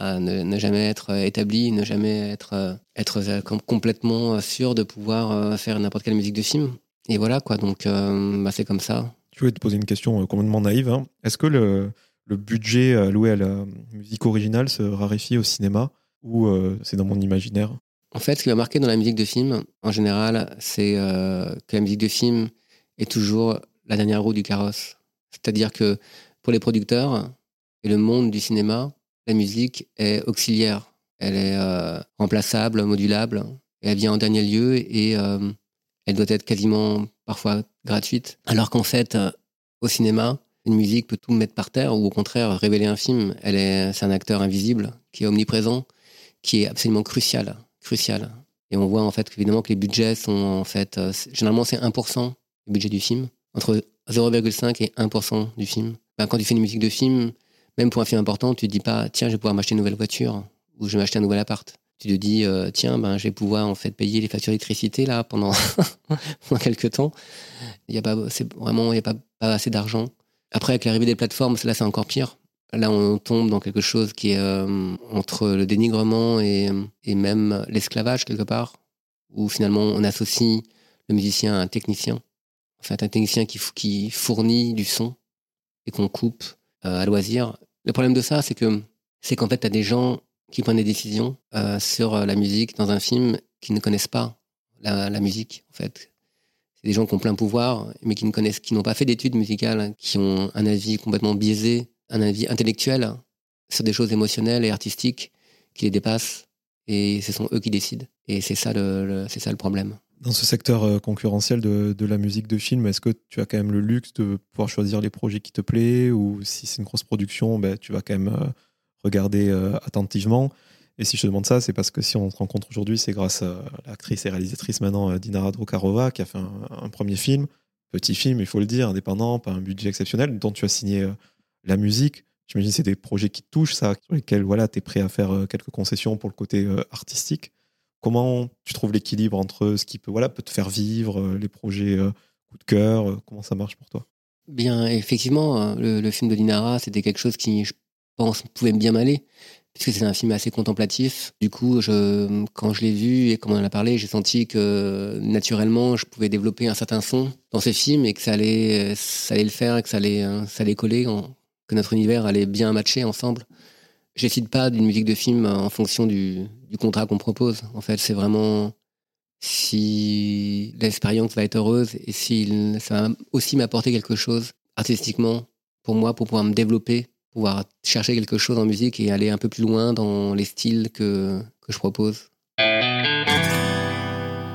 ne, jamais être établi, ne jamais être, euh, être euh, complètement sûr de pouvoir euh, faire n'importe quelle musique de film. Et voilà, quoi. Donc, bah, c'est comme ça. Je voulais te poser une question complètement naïve. Hein. Est-ce que le, le, budget alloué à la musique originale se raréfie au cinéma? Ou c'est dans mon imaginaire? En fait, ce qui m'a marqué dans la musique de film, en général, c'est que la musique de film est toujours la dernière roue du carrosse. C'est-à-dire que pour les producteurs et le monde du cinéma, la musique est auxiliaire. Elle est euh, remplaçable, modulable. Elle vient en dernier lieu et euh, elle doit être quasiment parfois gratuite. Alors qu'en fait, euh, au cinéma, une musique peut tout mettre par terre ou au contraire révéler un film. Elle est, c'est un acteur invisible qui est omniprésent, qui est absolument crucial, crucial. Et on voit en fait évidemment que les budgets sont en fait généralement c'est 1% du budget du film, entre 0,5 et 1% du film. Ben, quand tu fais une musique de film, même pour un film important, tu te dis pas, tiens, je vais pouvoir m'acheter une nouvelle voiture ou je vais m'acheter un nouvel appart. Tu te dis, euh, tiens, ben, je vais pouvoir en fait payer les factures d'électricité là pendant, [LAUGHS] quelques temps. Il y a pas, c'est vraiment, il y a pas, assez d'argent. Après, avec l'arrivée des plateformes, là, c'est encore pire. Là, on tombe dans quelque chose qui est euh, entre le dénigrement et, et même l'esclavage quelque part, où finalement on associe le musicien à un technicien. En fait, un technicien qui, qui fournit du son et qu'on coupe euh, à loisir le problème de ça, c'est que c'est qu'en fait, tu as des gens qui prennent des décisions euh, sur euh, la musique dans un film qui ne connaissent pas la, musique, en fait. C'est des gens qui ont plein pouvoir, mais qui ne connaissent, qui n'ont pas fait d'études musicales, qui ont un avis complètement biaisé, un avis intellectuel sur des choses émotionnelles et artistiques qui les dépassent. Et ce sont eux qui décident. Et c'est ça le, c'est ça le problème. Dans ce secteur euh, concurrentiel de, de, la musique de film, est-ce que tu as quand même le luxe de pouvoir choisir les projets qui te plaisent? Ou si c'est une grosse production, ben, tu vas quand même euh, regarder euh, attentivement Et si je te demande ça, c'est parce que si on se rencontre aujourd'hui, c'est grâce à l'actrice et réalisatrice maintenant Dinara Drokarova qui a fait un, premier film, petit film, il faut le dire, indépendant, pas un budget exceptionnel, dont tu as signé la musique. J'imagine c'est des projets qui touchent, ça, sur lesquels voilà, tu es prêt à faire quelques concessions pour le côté artistique. Comment tu trouves l'équilibre entre ce qui peut, voilà, peut te faire vivre, euh, les projets euh, coup de cœur euh, Comment ça marche pour toi? Bien, effectivement, le, film de Linara, c'était quelque chose qui, je pense, pouvait bien m'aller, puisque c'est un film assez contemplatif. Du coup, quand je l'ai vu et comme on en a parlé, j'ai senti que naturellement, je pouvais développer un certain son dans ces films et que ça allait, ça allait le faire, que ça allait, ça allait coller, que notre univers allait bien matcher ensemble. Je décide pas d'une musique de film en fonction du, du contrat qu'on propose. En fait, c'est vraiment si l'expérience va être heureuse et si ça va aussi m'apporter quelque chose artistiquement pour moi, pour pouvoir me développer, pouvoir chercher quelque chose en musique et aller un peu plus loin dans les styles que, que je propose. Je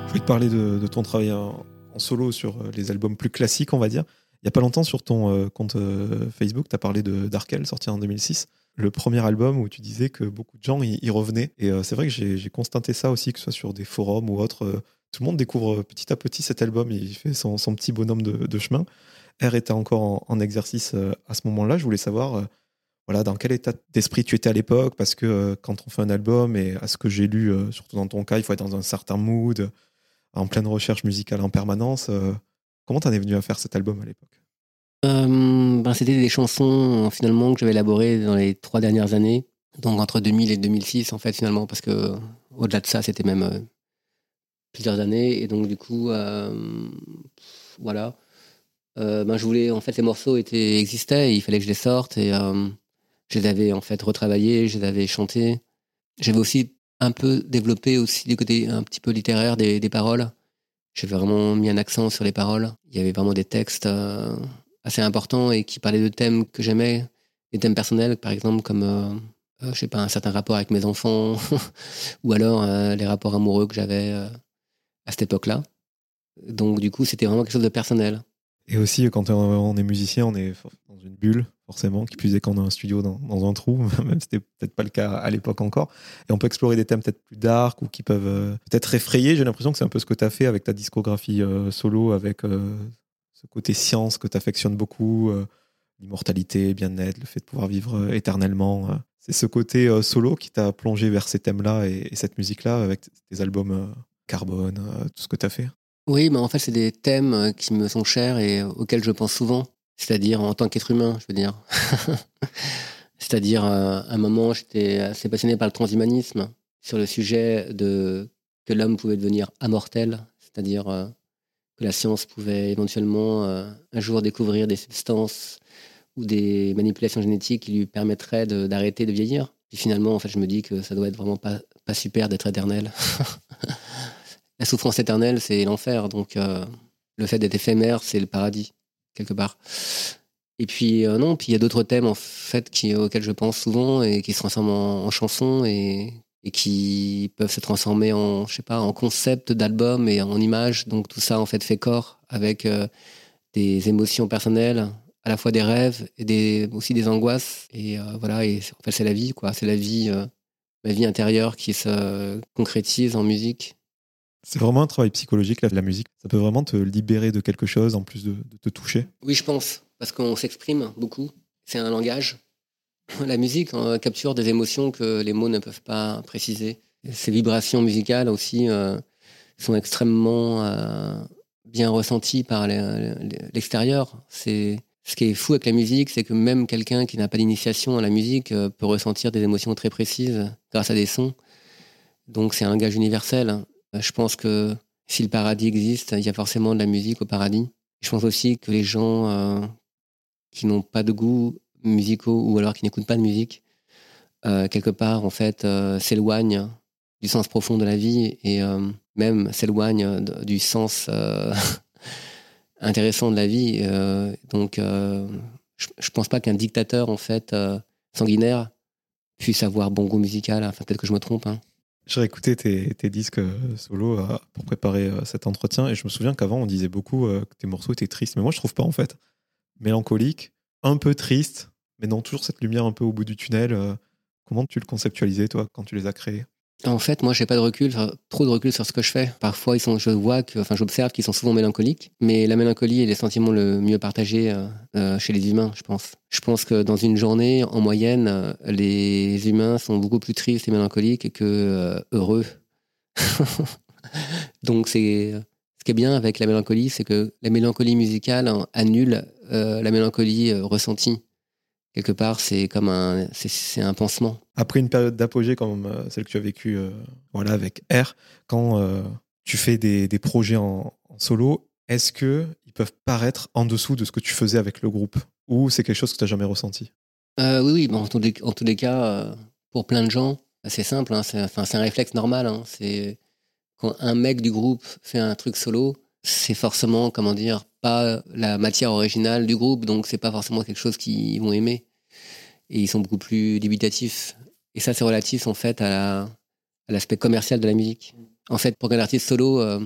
voulais te parler de, ton travail en, solo sur les albums plus classiques, on va dire. Il n'y a pas longtemps, sur ton euh, compte euh, Facebook, tu as parlé de Darkel, sorti en 2006 le premier album où tu disais que beaucoup de gens y, revenaient. Et euh, c'est vrai que j'ai constaté ça aussi, que ce soit sur des forums ou autres. Tout le monde découvre petit à petit cet album. il fait son, petit bonhomme de, chemin. R était encore en, exercice à ce moment-là. Je voulais savoir voilà, dans quel état d'esprit tu étais à l'époque, parce que quand on fait un album, et à ce que j'ai lu, surtout dans ton cas, il faut être dans un certain mood, en pleine recherche musicale en permanence. Comment t'en es venu à faire cet album à l'époque? Euh, ben, C'était des chansons finalement que j'avais élaborées dans les trois dernières années, donc entre 2000 et 2006 en fait finalement, parce que au-delà de ça, c'était même euh, plusieurs années, et donc du coup, euh, voilà. ben, je voulais, en fait, les morceaux étaient, existaient, et il fallait que je les sorte, et je les avais en fait retravaillés, je les avais chantés. J'avais aussi un peu développé aussi du côté un petit peu littéraire des paroles. J'avais vraiment mis un accent sur les paroles. Il y avait vraiment des textes assez important et qui parlait de thèmes que j'aimais, des thèmes personnels, par exemple, comme, euh, euh, je sais pas, un certain rapport avec mes enfants, [LAUGHS] ou alors euh, les rapports amoureux que j'avais à cette époque-là. Donc, du coup, c'était vraiment quelque chose de personnel. Et aussi, quand on est musicien, on est dans une bulle, forcément, qui plus est quand on a un studio dans, un trou, [LAUGHS] même c'était peut-être pas le cas à l'époque encore. Et on peut explorer des thèmes peut-être plus dark ou qui peuvent peut-être effrayer. J'ai l'impression que c'est un peu ce que tu as fait avec ta discographie solo, avec ce côté science que tu affectionnes beaucoup, euh, l'immortalité, bien-être, le fait de pouvoir vivre euh, éternellement. Euh. c'est ce côté solo qui t'a plongé vers ces thèmes-là et, cette musique-là avec tes albums Carbone, tout ce que tu as fait. Oui, mais en fait, c'est des thèmes qui me sont chers et auxquels je pense souvent. C'est-à-dire en tant qu'être humain, je veux dire. [LAUGHS] C'est-à-dire, à un moment, j'étais assez passionné par le transhumanisme, sur le sujet de que l'homme pouvait devenir immortel, c'est-à-dire que la science pouvait éventuellement euh, un jour découvrir des substances ou des manipulations génétiques qui lui permettraient d'arrêter de, vieillir. Puis finalement, en fait, je me dis que ça doit être vraiment pas, pas super d'être éternel. [LAUGHS] la souffrance éternelle, c'est l'enfer. Donc, euh, le fait d'être éphémère, c'est le paradis, quelque part. Et puis, euh, non, puis il y a d'autres thèmes, en fait, qui, auxquels je pense souvent et qui se transforment en, chansons et qui peuvent se transformer en, je sais pas, en concept d'album et en image. Donc tout ça en fait fait corps avec euh, des émotions personnelles, à la fois des rêves et des, aussi des angoisses. Et euh, voilà, et en fait c'est la vie, quoi. C'est la vie, ma vie intérieure qui se concrétise en musique. C'est vraiment un travail psychologique, la, la musique. Ça peut vraiment te libérer de quelque chose en plus de, te toucher. Oui, je pense, parce qu'on s'exprime beaucoup. C'est un langage [LAUGHS] la musique hein, capture des émotions que les mots ne peuvent pas préciser. Ces vibrations musicales aussi euh, sont extrêmement euh, bien ressenties par l'extérieur. C'est ce qui est fou avec la musique, c'est que même quelqu'un qui n'a pas d'initiation à la musique euh, peut ressentir des émotions très précises grâce à des sons. Donc c'est un gage universel. Je pense que si le paradis existe, il y a forcément de la musique au paradis. Je pense aussi que les gens qui n'ont pas de goût musicaux ou alors qui n'écoutent pas de musique, euh, quelque part, en fait, euh, s'éloignent du sens profond de la vie et euh, même s'éloignent du sens [LAUGHS] intéressant de la vie. donc, je, ne pense pas qu'un dictateur, en fait, sanguinaire, puisse avoir bon goût musical. Enfin, peut-être que je me trompe. Hein. J'ai réécouté tes, disques euh, solo euh, pour préparer euh, cet entretien et je me souviens qu'avant on disait beaucoup que tes morceaux étaient tristes, mais moi je trouve pas en fait. Mélancolique, un peu triste, mais non toujours cette lumière un peu au bout du tunnel. comment tu le conceptualisais toi quand tu les as créés? En fait, moi, j'ai pas de recul, trop de recul sur ce que je fais. Parfois, ils sont, je vois que, enfin, j'observe qu'ils sont souvent mélancoliques, mais la mélancolie est le sentiment le mieux partagé euh, euh, chez les humains, je pense. Je pense que dans une journée, en moyenne, euh, les humains sont beaucoup plus tristes et mélancoliques que heureux. [LAUGHS] Donc, c'est ce qui est bien avec la mélancolie, c'est que la mélancolie musicale annule la mélancolie ressentie. Quelque part, c'est comme un, c'est- c'est un pansement. Après une période d'apogée comme euh, celle que tu as vécue euh, voilà, avec R, quand euh, tu fais des, des projets en, en solo, est-ce que ils peuvent paraître en dessous de ce que tu faisais avec le groupe? Ou c'est quelque chose que tu n'as jamais ressenti? Euh, oui, oui, bon, en, tous les, en tous les cas, pour plein de gens, c'est simple, hein, c'est enfin, c'est un réflexe normal. hein, c'est quand un mec du groupe fait un truc solo, c'est forcément, comment dire, pas la matière originale du groupe, donc c'est pas forcément quelque chose qu'ils vont aimer. Et ils sont beaucoup plus dubitatifs. Et ça, c'est relatif en fait à la- à l'aspect commercial de la musique. En fait, pour qu'un artiste solo euh,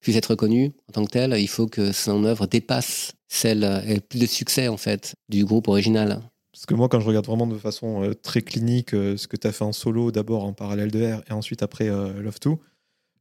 puisse être reconnu en tant que tel, il faut que son œuvre dépasse celle, ait plus de succès en fait du groupe original. Parce que moi, quand je regarde vraiment de façon euh, très clinique euh, ce que tu as fait en solo, d'abord en parallèle de R et ensuite après Love 2,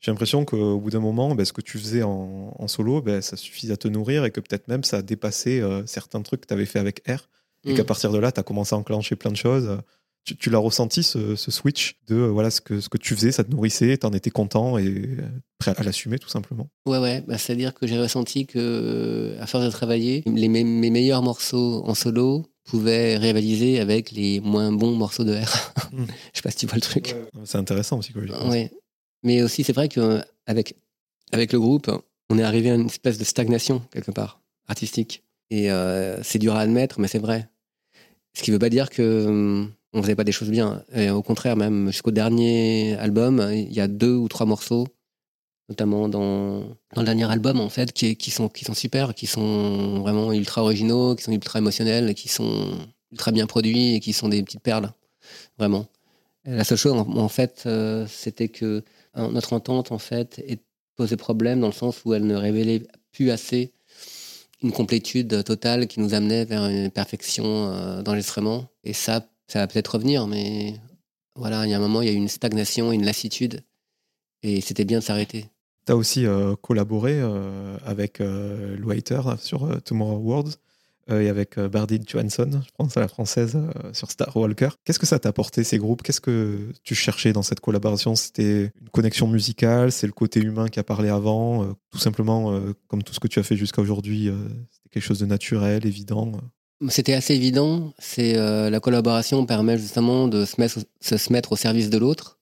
j'ai l'impression qu'au bout d'un moment, ben, ce que tu faisais en, en solo, ben, ça suffit à te nourrir et que peut-être même ça a dépassé euh, certains trucs que tu avais fait avec R et Mm. qu'à partir de là, tu as commencé à enclencher plein de choses. Tu, tu l'as ressenti, ce, ce switch de euh, voilà ce que, ce que tu faisais, ça te nourrissait, tu en étais content et euh, prêt à l'assumer tout simplement. Ouais, ouais, bah, c'est-à-dire que j'ai ressenti que, à force de travailler, les, mes, mes meilleurs morceaux en solo pouvaient rivaliser avec les moins bons morceaux de R. Mm. [LAUGHS] Je sais pas si tu vois le truc. C'est intéressant psychologiquement. Ouais. Mais aussi, c'est vrai qu'avec avec le groupe, on est arrivé à une espèce de stagnation, quelque part, artistique. Et euh, c'est dur à admettre, mais c'est vrai. Ce qui veut pas dire que hum, on faisait pas des choses bien. Au contraire, même jusqu'au dernier album, il y a deux ou trois morceaux, notamment dans, dans le dernier album, en fait, qui, sont, qui sont super, qui sont vraiment ultra originaux, qui sont ultra émotionnels, qui sont ultra bien produits et qui sont des petites perles, vraiment. La seule chose, en, fait, euh, c'était que notre entente, en fait, posait problème dans le sens où elle ne révélait plus assez une complétude totale qui nous amenait vers une perfection euh, d'enregistrement. Et ça, ça va peut-être revenir, mais voilà, il y a un moment, il y a eu une stagnation, une lassitude, et c'était bien de s'arrêter. Tu as aussi euh, collaboré euh, avec euh, Lou Hater sur Tomorrow Worlds euh, et avec euh, Bardine Johansson, je pense à la française, euh, sur Star Walker. Qu'est-ce que ça t'a apporté ces groupes? Qu'est-ce que tu cherchais dans cette collaboration? C'était une connexion musicale? C'est le côté humain qui a parlé avant euh, Tout simplement, comme tout ce que tu as fait jusqu'à aujourd'hui, c'était quelque chose de naturel, évident. C'était assez évident. C'est la collaboration permet justement de se mettre, se mettre au service de l'autre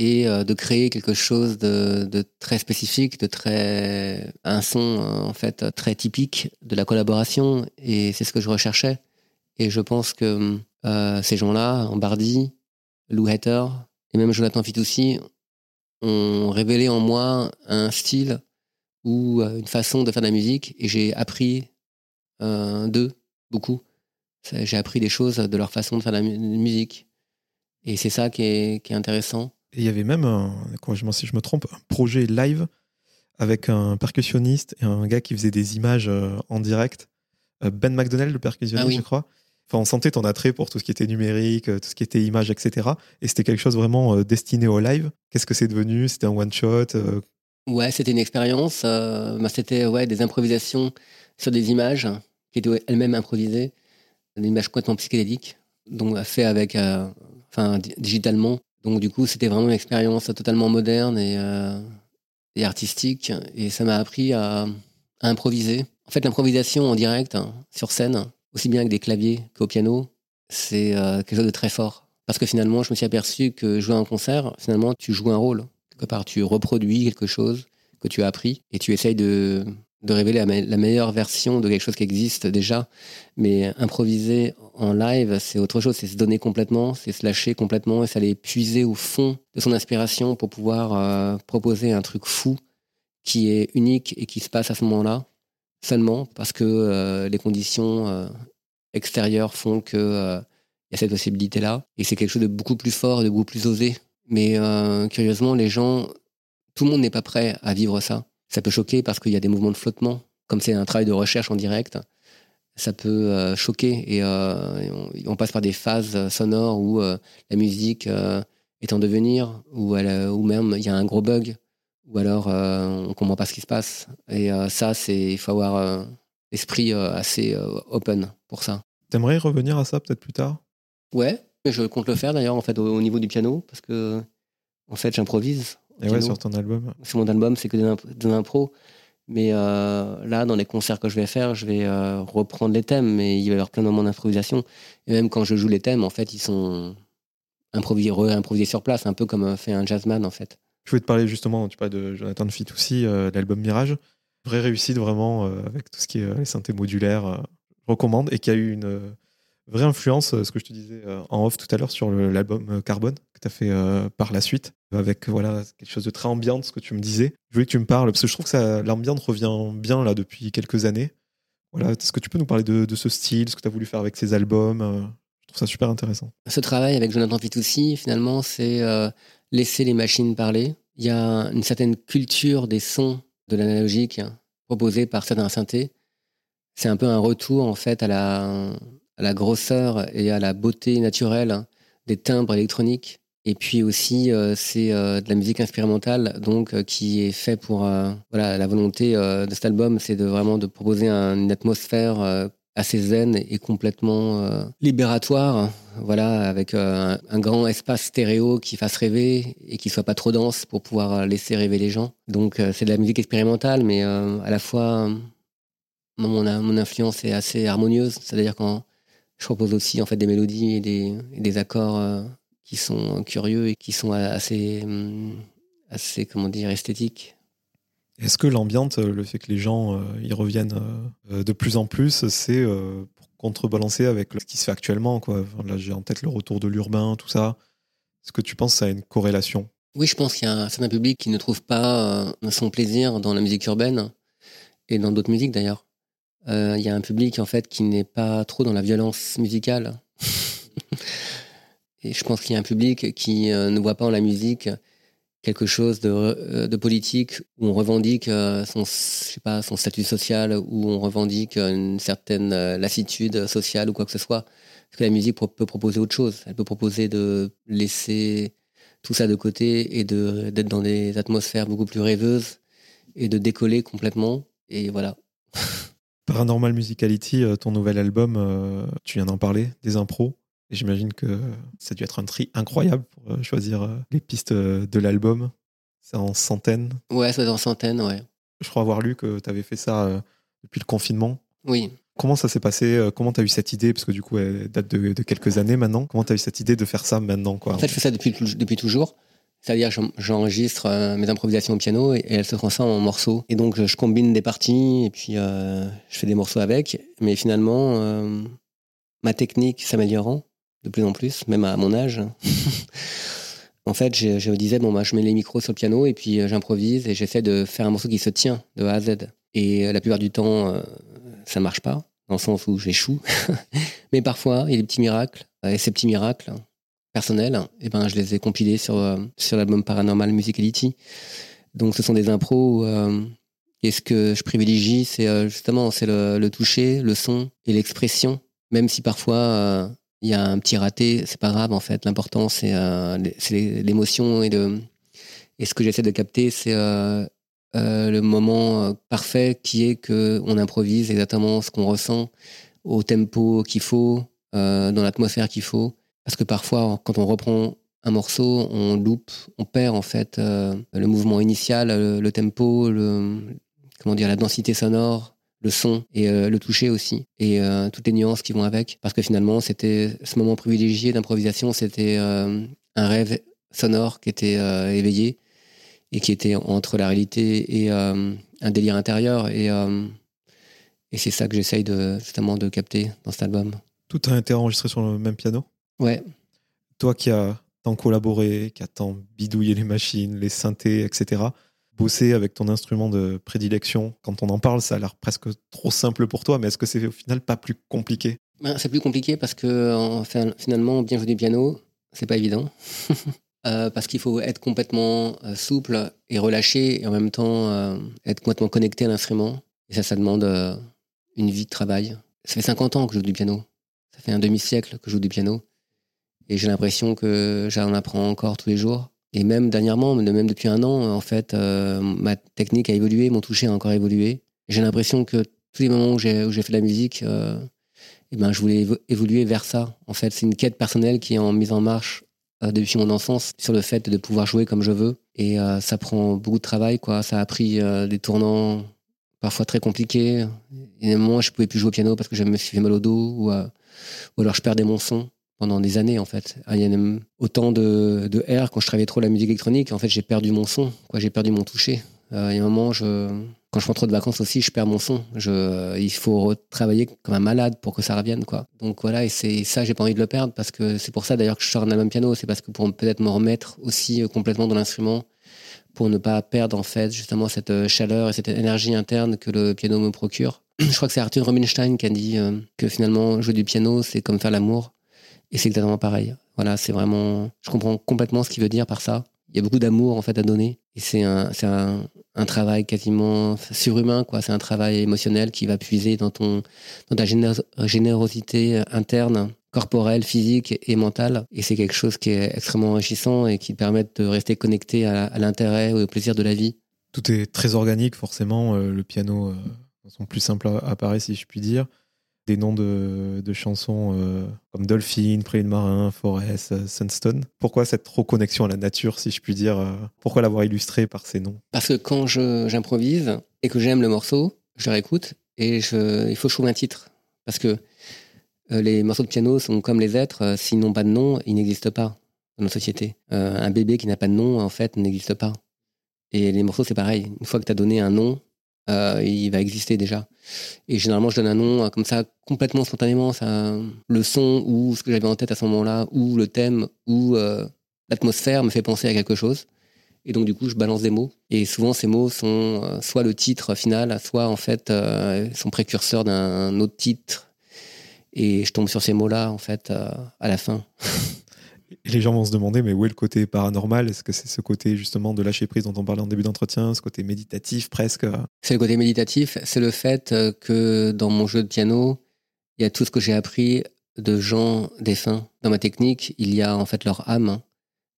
et euh, de créer quelque chose de, très spécifique, de très un son euh, en fait très typique de la collaboration. Et c'est ce que je recherchais. Et je pense que euh, ces gens-là, en Bardi, Lou Hatter et même Jonathan Fitoussi, ont révélé en moi un style ou une façon de faire de la musique. Et j'ai appris d'eux beaucoup. J'ai appris des choses de leur façon de faire de la mu- musique. Et c'est ça qui est intéressant. Et il y avait même, un, corrige-moi si je me trompe, un projet live avec un percussionniste et un gars qui faisait des images euh, en direct. Euh, Ben McDonnell, le percussionniste, Ah oui. je crois. Enfin, on sentait ton attrait pour tout ce qui était numérique, euh, tout ce qui était images, etc. Et c'était quelque chose vraiment euh, destiné au live. Qu'est-ce que c'est devenu? C'était un one-shot euh, Ouais, c'était une expérience. bah, c'était ouais, des improvisations sur des images qui étaient elles-mêmes improvisées, des images complètement psychédéliques, donc fait avec, enfin, di- digitalement. Donc du coup, c'était vraiment une expérience totalement moderne et, euh, artistique. Et ça m'a appris à, à improviser. En fait, l'improvisation en direct, hein, sur scène, aussi bien avec des claviers qu'au piano, c'est euh, quelque chose de très fort. Parce que finalement, je me suis aperçu que jouer un concert, finalement, tu joues un rôle. Quelque part, tu reproduis quelque chose que tu as appris et tu essayes de, de révéler la, me- la meilleure version de quelque chose qui existe déjà. Mais improviser en live, c'est autre chose. C'est se donner complètement, c'est se lâcher complètement et c'est puiser au fond de son inspiration pour pouvoir euh, proposer un truc fou qui est unique et qui se passe à ce moment-là seulement parce que euh, les conditions euh, extérieures font que euh, il y a cette possibilité-là. Et c'est quelque chose de beaucoup plus fort et de beaucoup plus osé. Mais curieusement, les gens, tout le monde n'est pas prêt à vivre ça. Ça peut choquer parce qu'il y a des mouvements de flottement. Comme c'est un travail de recherche en direct, ça peut euh, choquer. Et, on, on, passe par des phases sonores où la musique est en devenir, ou, même il y a un gros bug, ou alors on comprend pas ce qui se passe. Et ça, c'est il faut avoir l'esprit assez open pour ça. T'aimerais revenir à ça peut-être plus tard? Ouais, je compte le faire d'ailleurs en fait au, niveau du piano parce que en fait j'improvise. Et ouais, sur ton album. Sur mon album, c'est que des, impros. Mais euh, là, dans les concerts que je vais faire, je vais euh, reprendre les thèmes, mais il va y avoir plein de moments d'improvisation. Et même quand je joue les thèmes, en fait, ils sont improvisés, improvisés sur place, un peu comme euh, fait un jazzman, en fait. Je voulais te parler justement, tu parles de Jonathan Fitoussi, l'album Mirage. Vraie réussite vraiment avec tout ce qui est les synthés modulaires. je recommande et qui a eu une vraie influence, euh, ce que je te disais euh, en off tout à l'heure sur l'album euh, Carbone que tu as fait par la suite, avec voilà quelque chose de très ambiant, ce que tu me disais. Je voulais que tu me parles, parce que je trouve que l'ambiance revient bien là depuis quelques années. Voilà, est-ce que tu peux nous parler de, ce style, ce que tu as voulu faire avec ces albums Je trouve ça super intéressant. Ce travail avec Jonathan Fitoussi, finalement, c'est laisser les machines parler. Il y a une certaine culture des sons de l'analogique proposée par certains synthés. C'est un peu un retour en fait à la, à la grosseur et à la beauté naturelle des timbres électroniques. Et puis aussi, euh, c'est euh, de la musique expérimentale, donc euh, qui est fait pour voilà la volonté de cet album, c'est de vraiment de proposer une atmosphère assez zen et complètement libératoire, voilà, avec un, grand espace stéréo qui fasse rêver et qui soit pas trop dense pour pouvoir laisser rêver les gens. Donc c'est de la musique expérimentale, mais à la fois mon, mon influence est assez harmonieuse, c'est-à-dire quand je propose aussi en fait des mélodies et des, des accords euh, qui sont curieux et qui sont assez, hum, assez comment dire, esthétiques. Est-ce que l'ambiance, euh, le fait que les gens euh, y reviennent de plus en plus, c'est pour contrebalancer avec ce qui se fait actuellement quoi? Là, j'ai en tête le retour de l'urbain, tout ça. Est-ce que tu penses que ça a une corrélation? Oui, je pense qu'il y a un certain public qui ne trouve pas son plaisir dans la musique urbaine et dans d'autres musiques d'ailleurs. Euh, il y a un public en fait qui n'est pas trop dans la violence musicale. [LAUGHS] Et je pense qu'il y a un public qui euh, ne voit pas en la musique quelque chose de, euh, de politique où on revendique son, je sais pas, son statut social, où on revendique une certaine lassitude sociale ou quoi que ce soit. Parce que la musique peut proposer autre chose. Elle peut proposer de laisser tout ça de côté et d'être dans des atmosphères beaucoup plus rêveuses et de décoller complètement. Et voilà. [LAUGHS] Paranormal Musicality, euh, ton nouvel album, euh, tu viens d'en parler, des impros. Et j'imagine que ça a dû être un tri incroyable pour euh, choisir les pistes de l'album. C'est en centaines. Ouais, c'est en centaines, ouais. Je crois avoir lu que tu avais fait ça depuis le confinement. Oui. Comment ça s'est passé Comment tu as eu cette idée? Parce que du coup, elle date de, quelques années maintenant. Comment tu as eu cette idée de faire ça maintenant quoi? En fait, je fais ça depuis, depuis toujours. C'est-à-dire j'enregistre euh, mes improvisations au piano et, elles se transforment en morceaux. Et donc je combine des parties et puis euh, je fais des morceaux avec. Mais finalement, euh, ma technique s'améliorant de plus en plus, même à mon âge. [LAUGHS] en fait, je, je, disais, bon, bah, je mets les micros sur le piano et puis j'improvise et j'essaie de faire un morceau qui se tient de A à Z. Et la plupart du temps, ça marche pas, dans le sens où j'échoue. [LAUGHS] mais parfois, il y a des petits miracles. Et ces petits miracles, personnels, et eh ben, je les ai compilés sur, euh, sur l'album Paranormal Musicality. Donc ce sont des impros. Euh, et ce que je privilégie, c'est euh, justement c'est le, le, toucher, le son et l'expression. Même si parfois il y a un petit raté, c'est pas grave en fait. L'important c'est l'émotion et de et ce que j'essaie de capter, c'est le moment parfait qui est que on improvise exactement ce qu'on ressent au tempo qu'il faut, dans l'atmosphère qu'il faut parce que parfois, quand on reprend un morceau, on loupe, on perd en fait euh, le mouvement initial, le, tempo, comment dire, la densité sonore, le son et euh, le toucher aussi et euh, toutes les nuances qui vont avec. Parce que finalement, c'était ce moment privilégié d'improvisation, c'était un rêve sonore qui était éveillé et qui était entre la réalité et un délire intérieur et, c'est ça que j'essaye justement de capter dans cet album. Tout a été enregistré sur le même piano? Ouais. Toi qui as tant collaboré, qui as tant bidouillé les machines, les synthés, etc., bosser avec ton instrument de prédilection, quand on en parle, ça a l'air presque trop simple pour toi, mais est-ce que c'est au final pas plus compliqué? Ben, C'est plus compliqué parce que finalement, bien jouer du piano, c'est pas évident. [LAUGHS] euh, parce qu'il faut être complètement euh, souple et relâché et en même temps euh, être complètement connecté à l'instrument. Et ça, ça demande une vie de travail. Ça fait 50 ans que je joue du piano. Ça fait un demi-siècle que je joue du piano. Et j'ai l'impression que j'en apprends encore tous les jours. Et même dernièrement, même depuis un an, en fait, ma technique a évolué, mon toucher a encore évolué. J'ai l'impression que tous les moments où j'ai fait de la musique, eh ben, je voulais évoluer vers ça. En fait, c'est une quête personnelle qui est en mise en marche euh, depuis mon enfance sur le fait de pouvoir jouer comme je veux. Et euh, ça prend beaucoup de travail, quoi. Ça a pris euh, des tournants parfois très compliqués. Il y a des moments où je pouvais plus jouer au piano parce que je me suis fait mal au dos ou, ou alors je perdais mon son pendant des années en fait. Il y a autant de, de R quand je travaillais trop la musique électronique. En fait, j'ai perdu mon son, quoi. J'ai perdu mon toucher. il y a un moment, quand je prends trop de vacances aussi, je perds mon son. Je, il faut travailler comme un malade pour que ça revienne, quoi. Donc voilà, et c'est ça, j'ai pas envie de le perdre parce que c'est pour ça d'ailleurs que je sors un album piano. C'est parce que pour peut-être me remettre aussi euh, complètement dans l'instrument, pour ne pas perdre en fait justement cette euh, chaleur et cette énergie interne que le piano me procure. [CLEARS THROAT] Je crois que c'est Arthur Rubinstein qui a dit euh, que finalement jouer du piano c'est comme faire l'amour et c'est exactement pareil. Voilà, c'est vraiment, je comprends complètement ce qu'il veut dire par ça. Il y a beaucoup d'amour en fait à donner et c'est un, un, un travail quasiment surhumain, quoi. C'est un travail émotionnel qui va puiser dans ton, dans ta générosité interne, corporelle, physique et mentale. Et c'est quelque chose qui est extrêmement enrichissant et qui permet de rester connecté à, l'intérêt et au plaisir de la vie. Tout est très organique, forcément. Euh, le piano, euh, dans son plus simple appareil, si je puis dire des noms de, chansons euh, comme Dolphin, de Marin, Forest, euh, Sunstone. Pourquoi cette reconnexion à la nature, si je puis dire euh, Pourquoi l'avoir illustré par ces noms? Parce que quand j'improvise et que j'aime le morceau, je réécoute et il faut trouver un titre. Parce que les morceaux de piano sont comme les êtres, s'ils n'ont pas de nom, ils n'existent pas dans notre société. un bébé qui n'a pas de nom, en fait, n'existe pas. Et les morceaux, c'est pareil. Une fois que tu as donné un nom, euh, il va exister déjà. Et généralement, je donne un nom euh, comme ça, complètement spontanément. Ça, le son ou ce que j'avais en tête à ce moment-là, ou le thème, ou euh, l'atmosphère me fait penser à quelque chose. Et donc, du coup, je balance des mots. Et souvent, ces mots sont soit le titre final, soit en fait, sont précurseurs d'un autre titre. Et je tombe sur ces mots-là, en fait, à la fin. [LAUGHS] les gens vont se demander, mais où est le côté paranormal? Est-ce que c'est ce côté justement de lâcher prise dont on parlait en début d'entretien, ce côté méditatif presque? C'est le côté méditatif, c'est le fait euh, que dans mon jeu de piano, il y a tout ce que j'ai appris de gens défunts. Dans ma technique, il y a en fait leur âme,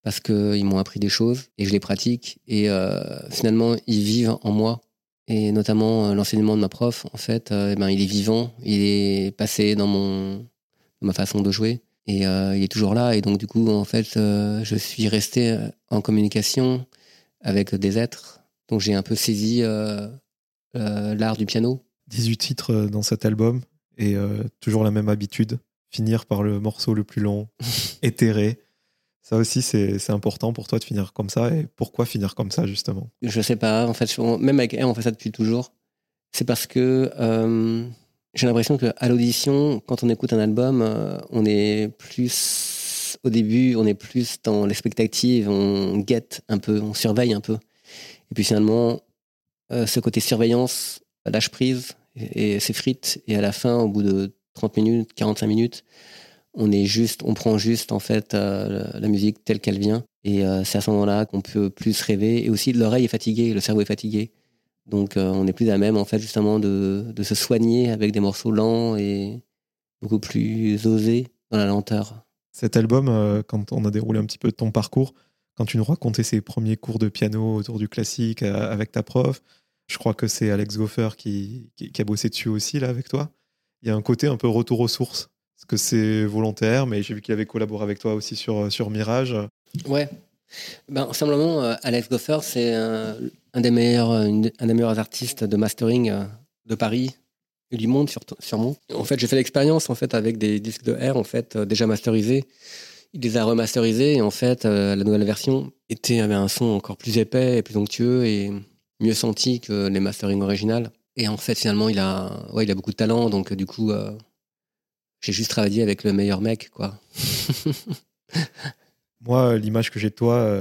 parce qu'ils m'ont appris des choses et je les pratique. Et euh, finalement, ils vivent en moi. Et notamment euh, l'enseignement de ma prof, en fait, eh ben, il est vivant, il est passé dans, mon, dans ma façon de jouer. Et euh, il est toujours là. Et donc, du coup, en fait, euh, je suis resté euh, en communication avec des êtres. Donc, j'ai un peu saisi l'art du piano. 18 titres dans cet album et toujours la même habitude. Finir par le morceau le plus long, [LAUGHS] éthéré. Ça aussi, c'est important pour toi de finir comme ça. Et pourquoi finir comme ça, justement? Je sais pas. En fait, même avec R, on fait ça depuis toujours. C'est parce que j'ai l'impression qu'à l'audition, quand on écoute un album, euh, on est plus, au début, on est plus dans l'expectative, on guette un peu, on surveille un peu. Et puis finalement, euh, ce côté surveillance lâche prise et, s'effrite. Et à la fin, au bout de 30 minutes, 45 minutes, on est juste, on prend juste en fait euh, la musique telle qu'elle vient. Et c'est à ce moment-là qu'on peut plus rêver. Et aussi, l'oreille est fatiguée, le cerveau est fatigué. Donc euh, on est plus à même en fait justement de, de, se soigner avec des morceaux lents et beaucoup plus osés dans la lenteur. Cet album, euh, quand on a déroulé un petit peu ton parcours, quand tu nous racontais ces premiers cours de piano autour du classique euh, avec ta prof, je crois que c'est Alex Goffer qui, qui, a bossé dessus aussi là avec toi. Il y a un côté un peu retour aux sources. Parce que c'est volontaire, mais j'ai vu qu'il avait collaboré avec toi aussi sur, sur Mirage. Ouais, ben, Simplement, Alex Goffer, c'est un, des meilleurs, euh, un des meilleurs artistes de mastering euh, de Paris et du monde sûrement. En fait, j'ai fait l'expérience en fait avec des disques de R en fait euh, déjà masterisés. Il les a remasterisés et en fait la nouvelle version était avait un son encore plus épais et plus onctueux et mieux senti que les mastering originales. Et en fait finalement il a ouais il a beaucoup de talent donc du coup j'ai juste travaillé avec le meilleur mec quoi. [LAUGHS] Moi l'image que j'ai de toi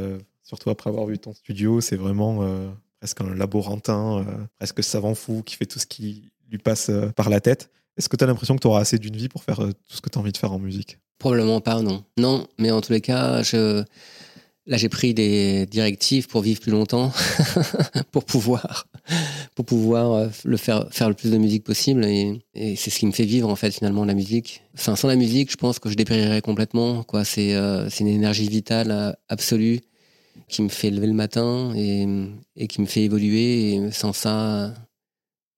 surtout après avoir vu ton studio, c'est vraiment euh, presque un laborantin, euh, presque savant fou qui fait tout ce qui lui passe euh, par la tête. Est-ce que tu as l'impression que tu auras assez d'une vie pour faire tout ce que tu as envie de faire en musique? Probablement pas, non. Non, mais en tous les cas. Là, j'ai pris des directives pour vivre plus longtemps, [LAUGHS] pour pouvoir, pour pouvoir euh, le faire, faire le plus de musique possible. Et, c'est ce qui me fait vivre, en fait, finalement, la musique. Sans la musique, je pense que je dépérirais complètement, quoi. C'est, euh, c'est une énergie vitale euh, absolue qui me fait lever le matin et, et qui me fait évoluer. Et sans ça,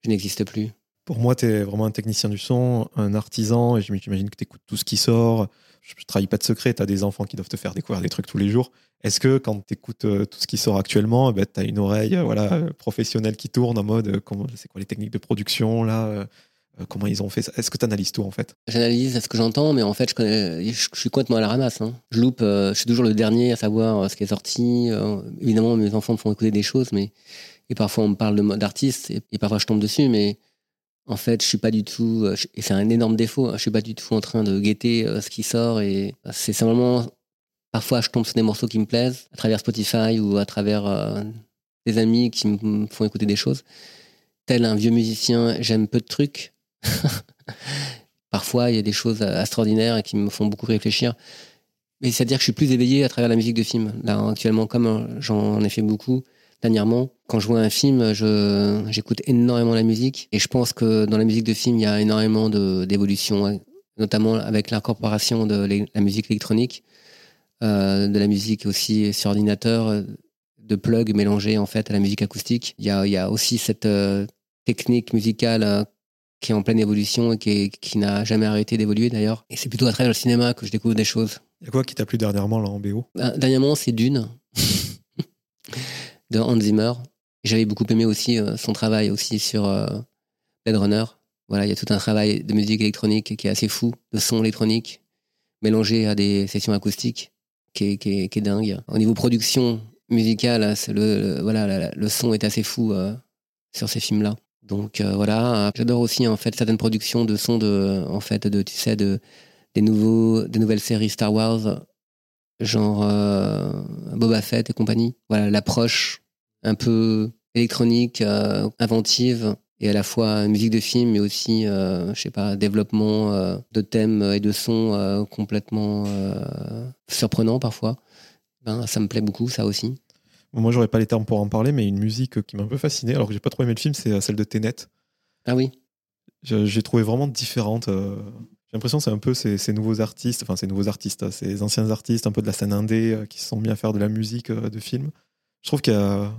je n'existe plus. Pour moi, tu es vraiment un technicien du son, un artisan, et j'imagine que tu écoutes tout ce qui sort. Je ne trahis pas de secret, tu as des enfants qui doivent te faire découvrir des trucs tous les jours. Est-ce que quand tu écoutes euh, tout ce qui sort actuellement, eh ben, tu as une oreille euh, voilà, professionnelle qui tourne en mode euh, comment, c'est quoi les techniques de production là Comment ils ont fait ça? Est-ce que tu analyses tout en fait? J'analyse ce que j'entends, mais en fait, je, suis complètement à la ramasse. Hein. Je loupe, je suis toujours le dernier à savoir ce qui est sorti. évidemment, mes enfants me font écouter des choses, mais et parfois on me parle d'artistes et, et, parfois je tombe dessus, mais en fait, je suis pas du tout, et c'est un énorme défaut, hein, je suis pas du tout en train de guetter ce qui sort et c'est simplement Parfois, je tombe sur des morceaux qui me plaisent à travers Spotify ou à travers euh, des amis qui me font écouter des choses. Tel un vieux musicien, j'aime peu de trucs. [LAUGHS] Parfois, il y a des choses extraordinaires qui me font beaucoup réfléchir. Mais c'est-à-dire que je suis plus éveillé à travers la musique de film. Là, actuellement, comme euh, j'en ai fait beaucoup dernièrement, quand je vois un film, j'écoute énormément la musique. Et je pense que dans la musique de film, il y a énormément d'évolution, notamment avec l'incorporation de la musique électronique. Euh, de la musique aussi sur ordinateur, euh, de plug mélangés en fait à la musique acoustique. Il y a, il y a aussi cette euh, technique musicale qui est en pleine évolution et qui, qui n'a jamais arrêté d'évoluer d'ailleurs. Et c'est plutôt à travers le cinéma que je découvre des choses. Il y a quoi qui t'a plu dernièrement là en BO Dernièrement, c'est Dune de Hans Zimmer. J'avais beaucoup aimé aussi son travail aussi sur Blade Runner. Voilà, il y a tout un travail de musique électronique qui est assez fou, de son électronique mélangé à des sessions acoustiques qui est, dingue. Au niveau production musicale, le, voilà, le son est assez fou euh, sur ces films-là. Donc euh, voilà, j'adore aussi en fait certaines productions de sons de, en fait, de, tu sais, de, des nouveaux, des nouvelles séries Star Wars, genre euh, Boba Fett et compagnie. Voilà, l'approche un peu électronique, inventive, et à la fois musique de film, mais aussi, euh, je sais pas, développement euh, de thèmes et de sons euh, complètement surprenants parfois. Ben, ça me plaît beaucoup, ça aussi. moi, j'aurais pas les termes pour en parler, mais une musique qui m'a un peu fasciné, alors que j'ai pas trop aimé le film, c'est celle de Tenet. Ah oui. J'ai trouvé vraiment différente. J'ai l'impression que c'est un peu ces, ces, nouveaux artistes, enfin ces nouveaux artistes, ces anciens artistes, un peu de la scène indé, qui se sont mis à faire de la musique de film. Je trouve qu'il y a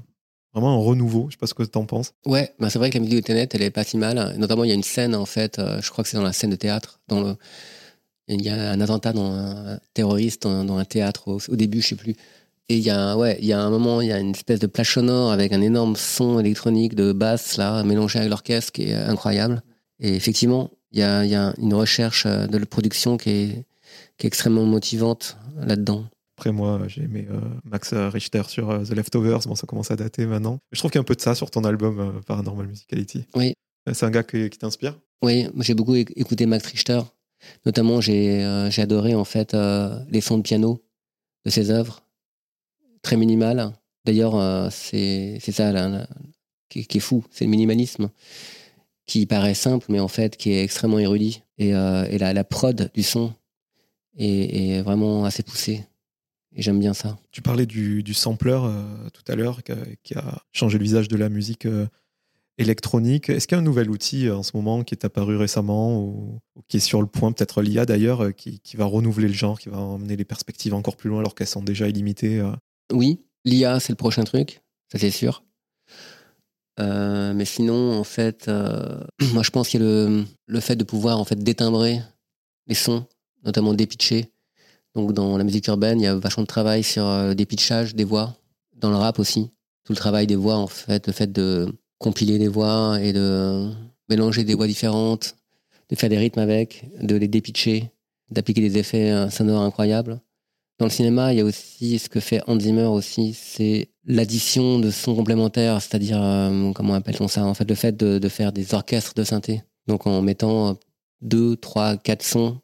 vraiment un renouveau. Je sais pas ce que tu en penses. Ouais, bah c'est vrai que la musique de Tenet, elle est pas si mal. Notamment, il y a une scène, en fait, euh, je crois que c'est dans la scène de théâtre. Dans. Il y a un attentat dans un terroriste dans, un théâtre au, début, je sais plus. Et il y a, ouais, y a un moment, il y a une espèce de plage sonore avec un énorme son électronique de basse, là, mélangé avec l'orchestre, qui est incroyable. Et effectivement, il y a, une recherche euh, de production qui est extrêmement motivante là-dedans. Après, moi, j'ai aimé euh, Max Richter sur euh, The Leftovers. Bon, ça commence à dater maintenant. Je trouve qu'il y a un peu de ça sur ton album euh, Paranormal Musicality. Oui. C'est un gars qui, t'inspire? Oui, j'ai beaucoup écouté Max Richter. Notamment, j'ai adoré en fait les sons de piano de ses œuvres. Très minimal. D'ailleurs, c'est ça là, qui, est fou. C'est le minimalisme qui paraît simple, mais en fait qui est extrêmement érudit. Et, et la, la, prod du son est, est vraiment assez poussée. Et j'aime bien ça. Tu parlais du, du sampler euh, tout à l'heure qui a, changé le visage de la musique euh, électronique. Est-ce qu'il y a un nouvel outil euh, en ce moment qui est apparu récemment ou, qui est sur le point, peut-être l'IA d'ailleurs, qui, qui, va renouveler le genre, qui va emmener les perspectives encore plus loin alors qu'elles sont déjà illimitées Oui, l'IA c'est le prochain truc, ça c'est sûr. mais sinon, en fait, [CLEARS THROAT] moi je pense qu'il y a le, le, fait de pouvoir en fait détimbrer les sons, notamment dépitcher, donc dans la musique urbaine, il y a vachement de travail sur euh, des pitchages, des voix. Dans le rap aussi, tout le travail des voix, en fait, le fait de compiler des voix et de mélanger des voix différentes, de faire des rythmes avec, de les dépitcher, d'appliquer des effets euh, sonores incroyables. Dans le cinéma, il y a aussi ce que fait Hans Zimmer aussi, c'est l'addition de sons complémentaires, c'est-à-dire, euh, comment appelle-t-on ça En fait, le fait de, faire des orchestres de synthé. Donc en mettant deux, trois, quatre sons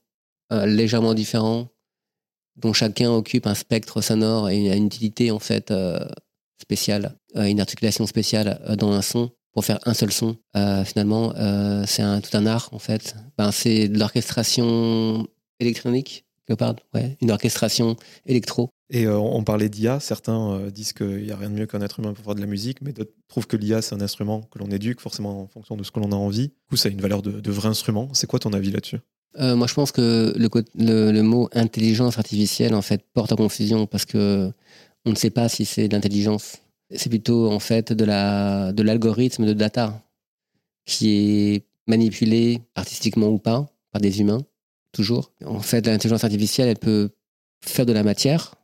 légèrement différents dont chacun occupe un spectre sonore et une utilité en fait euh, spéciale, euh, une articulation spéciale euh, dans un son pour faire un seul son. finalement, c'est un, tout un art en fait. Ben, c'est de l'orchestration électronique Leopard, ouais, une orchestration électro. Et euh, on parlait d'IA. Certains euh, disent qu'il n'y a rien de mieux qu'un être humain pour faire de la musique, mais d'autres trouvent que l'IA, c'est un instrument que l'on éduque forcément en fonction de ce que l'on a envie. Du coup, ça a une valeur de, de vrai instrument. C'est quoi ton avis là-dessus? Euh, moi, je pense que le, co- le, le mot intelligence artificielle, en fait, porte à confusion parce que on ne sait pas si c'est de l'intelligence. C'est plutôt, en fait, de la de l'algorithme de data qui est manipulé artistiquement ou pas par des humains, toujours. En fait, l'intelligence artificielle, elle peut faire de la matière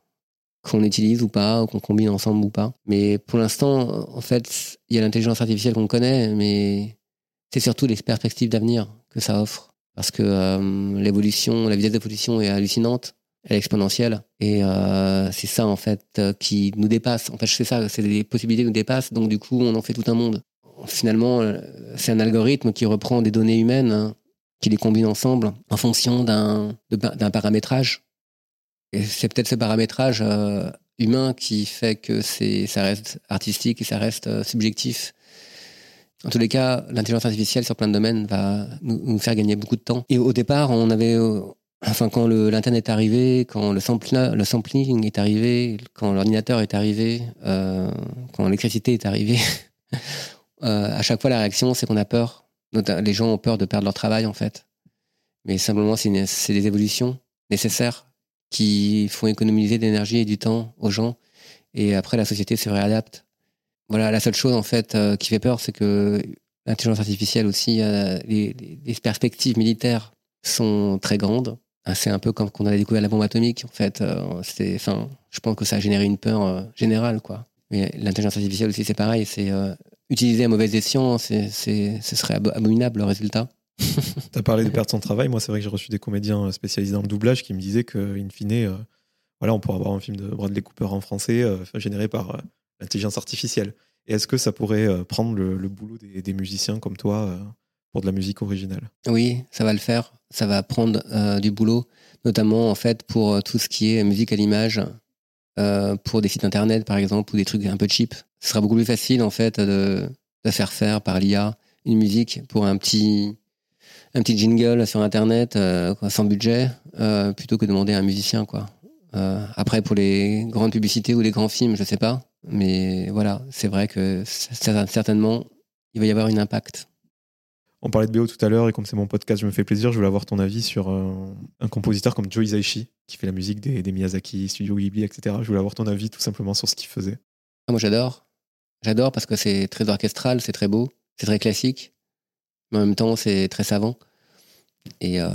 qu'on utilise ou pas, ou qu'on combine ensemble ou pas. Mais pour l'instant, en fait, il y a l'intelligence artificielle qu'on connaît, mais c'est surtout les perspectives d'avenir que ça offre parce que euh, l'évolution, la vitesse d'évolution est hallucinante, elle est exponentielle, et euh, c'est ça en fait euh, qui nous dépasse. En fait, c'est ça, c'est les possibilités qui nous dépassent, donc du coup, on en fait tout un monde. Finalement, c'est un algorithme qui reprend des données humaines, hein, qui les combine ensemble en fonction d'un paramétrage. Et c'est peut-être ce paramétrage euh, humain qui fait que ça reste artistique et ça reste euh, subjectif. En tous les cas, l'intelligence artificielle sur plein de domaines va nous, faire gagner beaucoup de temps. Et au départ, on avait, euh, enfin, quand l'internet est arrivé, quand le, le sampling est arrivé, quand l'ordinateur est arrivé, quand l'électricité est arrivée, [LAUGHS] à chaque fois la réaction, c'est qu'on a peur. Les gens ont peur de perdre leur travail, en fait. Mais simplement, c'est des évolutions nécessaires qui font économiser de l'énergie et du temps aux gens. Et après, la société se réadapte. Voilà, la seule chose en fait euh, qui fait peur, c'est que l'intelligence artificielle aussi, euh, les, perspectives militaires sont très grandes. Ah, C'est un peu comme quand on a découvert la bombe atomique. En fait, euh, enfin, je pense que ça a généré une peur générale, quoi. Mais l'intelligence artificielle aussi, c'est pareil. C'est euh, utiliser à mauvais escient, c'est, c'est, ce serait abo- abominable le résultat. [LAUGHS] Tu as parlé de perdre son travail. Moi, c'est vrai que j'ai reçu des comédiens spécialisés dans le doublage qui me disaient que, in fine, euh, voilà, on pourrait avoir un film de Bradley Cooper en français euh, généré par euh, l'intelligence artificielle. Et est-ce que ça pourrait euh, prendre le, le boulot des, des musiciens comme toi euh, pour de la musique originale? Oui, ça va le faire. Ça va prendre euh, du boulot, notamment en fait pour euh, tout ce qui est musique à l'image, euh, pour des sites internet par exemple ou des trucs un peu cheap. Ce sera beaucoup plus facile en fait de, de faire faire par l'IA une musique pour un petit un petit jingle sur internet euh, quoi, sans budget euh, plutôt que de demander à un musicien quoi. Euh, après pour les grandes publicités ou les grands films, je sais pas, mais voilà, c'est vrai que certainement il va y avoir un impact. On parlait de BO tout à l'heure et comme c'est mon podcast, je me fais plaisir. Je voulais avoir ton avis sur un compositeur comme Joe Hisaishi qui fait la musique des, des Miyazaki, Studio Ghibli, etc. Je voulais avoir ton avis tout simplement sur ce qu'il faisait. Ah, moi j'adore. J'adore parce que c'est très orchestral, c'est très beau, c'est très classique, mais en même temps c'est très savant. Et euh,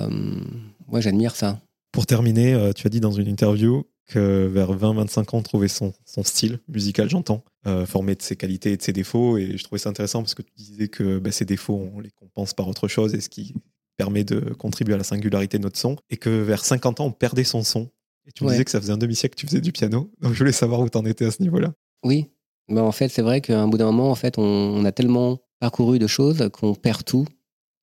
ouais, j'admire ça. Pour terminer, euh, tu as dit dans une interview que vers 20-25 ans, on trouvait son, son style musical, j'entends, euh, formé de ses qualités et de ses défauts. Et je trouvais ça intéressant parce que tu disais que bah, ces défauts, on les compense par autre chose et ce qui permet de contribuer à la singularité de notre son. Et que vers 50 ans, on perdait son son. Et tu me Ouais. disais que ça faisait un demi-siècle que tu faisais du piano. Donc je voulais savoir où t'en étais à ce niveau-là. Oui, mais en fait c'est vrai qu'à un bout d'un moment, en fait, on, a tellement parcouru de choses qu'on perd tout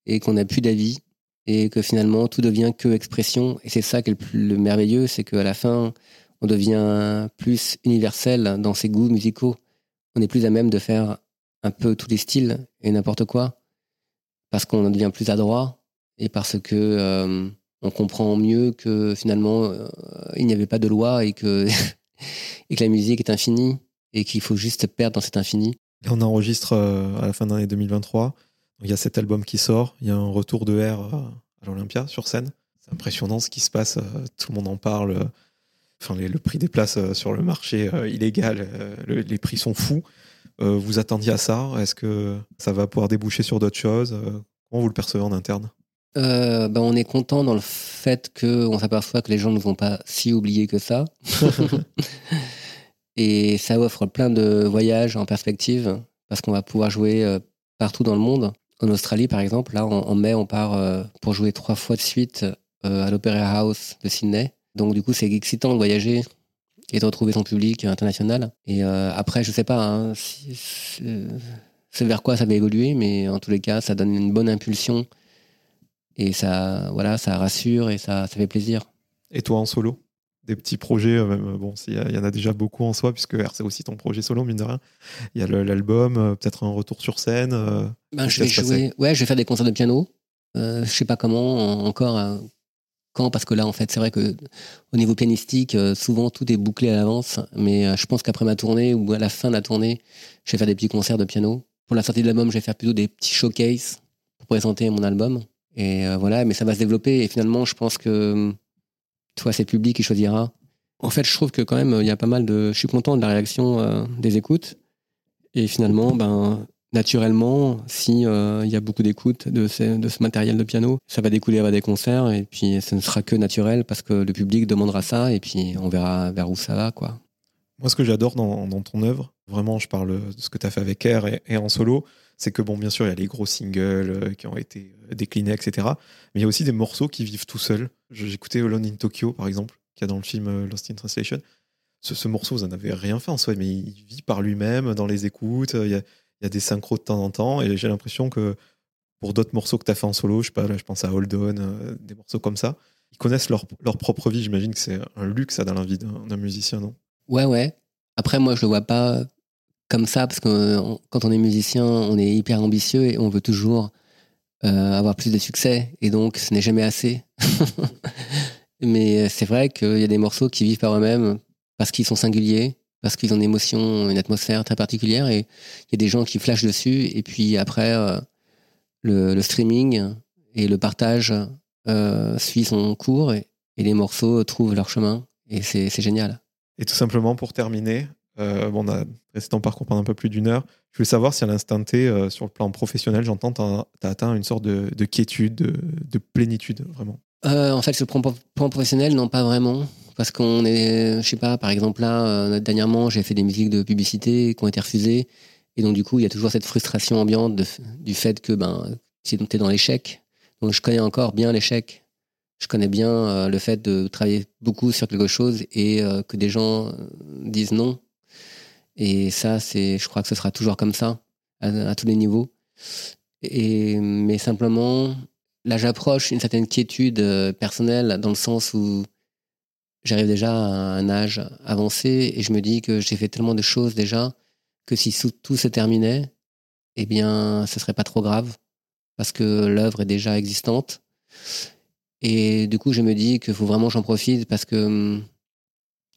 et qu'on n'a plus d'avis et que finalement tout devient que expression. Et c'est ça qui est le, plus, le merveilleux, c'est qu'à la fin, on devient plus universel dans ses goûts musicaux. On est plus à même de faire un peu tous les styles et n'importe quoi parce qu'on en devient plus adroit et parce que euh, on comprend mieux que finalement euh, il n'y avait pas de loi et que [LAUGHS] la musique est infinie et qu'il faut juste perdre dans cet infini. Et on enregistre euh, à la fin de l'année 2023. Donc, il y a cet album qui sort. Il y a un retour de R euh, à l'Olympia sur scène. C'est impressionnant ce qui se passe. euh, Tout le monde en parle. Enfin, les- le prix des places sur le marché illégal, le- les prix sont fous. Vous attendiez à ça? Est-ce que ça va pouvoir déboucher sur d'autres choses? Comment vous le percevez en interne? Euh, ben on est content dans le fait qu'on s'aperçoit que les gens ne vont pas si oublier que ça. [LAUGHS] [LAUGHS] et ça offre plein de voyages en perspective parce qu'on va pouvoir jouer euh, partout dans le monde. En Australie, par exemple, là, en, mai, on part euh, pour jouer trois fois de suite euh, à l'Opera House de Sydney. Donc, du coup, c'est excitant de voyager et de retrouver son public international. Et après, je sais pas hein, c'est vers quoi ça va évoluer, mais en tous les cas, ça donne une bonne impulsion et ça, voilà, ça rassure et ça fait plaisir. Et toi en solo? Des petits projets, euh, même, bon, s'il y, a- il y en a déjà beaucoup en soi, puisque c'est aussi ton projet solo, mine de rien. Il y a l'album, euh, peut-être un retour sur scène. euh, Ben, je vais jouer. Ouais, je vais faire des concerts de piano. Euh, je sais pas comment en- encore euh, quand parce que là en fait c'est vrai que au niveau pianistique euh, souvent tout est bouclé à l'avance mais euh, je pense qu'après ma tournée ou à la fin de la tournée je vais faire des petits concerts de piano pour la sortie de l'album je vais faire plutôt des petits showcases pour présenter mon album et euh, voilà mais ça va se développer et finalement je pense que toi c'est le public qui choisira en fait je trouve que quand même il y a pas mal de je suis content de la réaction des écoutes et finalement ben naturellement, si euh, il y a beaucoup d'écoute de, de, ce matériel de piano, ça va découler à des concerts et puis ce ne sera que naturel parce que le public demandera ça et puis on verra vers où ça va quoi. Moi, ce que j'adore dans, ton œuvre, vraiment, je parle de ce que tu as fait avec Air et, en solo, c'est que, bon, bien sûr, il y a les gros singles euh, qui ont été euh, déclinés, etc. Mais il y a aussi des morceaux qui vivent tout seuls. J'écoutais Alone in Tokyo, par exemple, qui a dans le film Lost in Translation. Ce, ce morceau, vous n'en avez rien fait en soi, mais il vit par lui-même dans les écoutes. Il y a, y des synchros de temps en temps, et j'ai l'impression que pour d'autres morceaux que tu as fait en solo, je sais pas, là, je pense à Hold On, euh, des morceaux comme ça, ils connaissent leur, leur propre vie. J'imagine que c'est un luxe, ça, dans la vie d'un musicien, non? Ouais, ouais. Après, moi, je le vois pas comme ça, parce que quand on est musicien, on est hyper ambitieux et on veut toujours euh, avoir plus de succès, et donc ce n'est jamais assez. [LAUGHS] Mais c'est vrai qu'il y a des morceaux qui vivent par eux-mêmes parce qu'ils sont singuliers, parce qu'ils ont une émotion, une atmosphère très particulière. Et il y a des gens qui flashent dessus. Et puis après euh, le, streaming et le partage euh, suit son cours. Et, les morceaux trouvent leur chemin. Et c'est génial. Et tout simplement pour terminer, euh, bon, on a resté en parcours pendant un peu plus d'une heure. Je voulais savoir si à l'instant T, sur le plan professionnel, j'entends, tu as, atteint une sorte de, quiétude, de, plénitude, vraiment. en fait, sur le plan professionnel, non, pas vraiment parce qu'on est, je sais pas, par exemple là, euh, dernièrement, j'ai fait des musiques de publicité qui ont été refusées, et donc du coup, il y a toujours cette frustration ambiante du fait que ben, tu es dans l'échec. Donc je connais encore bien l'échec. Je connais bien euh, le fait de travailler beaucoup sur quelque chose et euh, que des gens disent non. Et ça, c'est, je crois que ce sera toujours comme ça à, tous les niveaux. Et mais simplement, là, j'approche une certaine quiétude personnelle dans le sens où j'arrive déjà à un âge avancé et je me dis que j'ai fait tellement de choses déjà que si tout se terminait, eh bien, ce serait pas trop grave parce que l'œuvre est déjà existante. Et du coup, je me dis qu'il faut vraiment j'en profite parce que hum,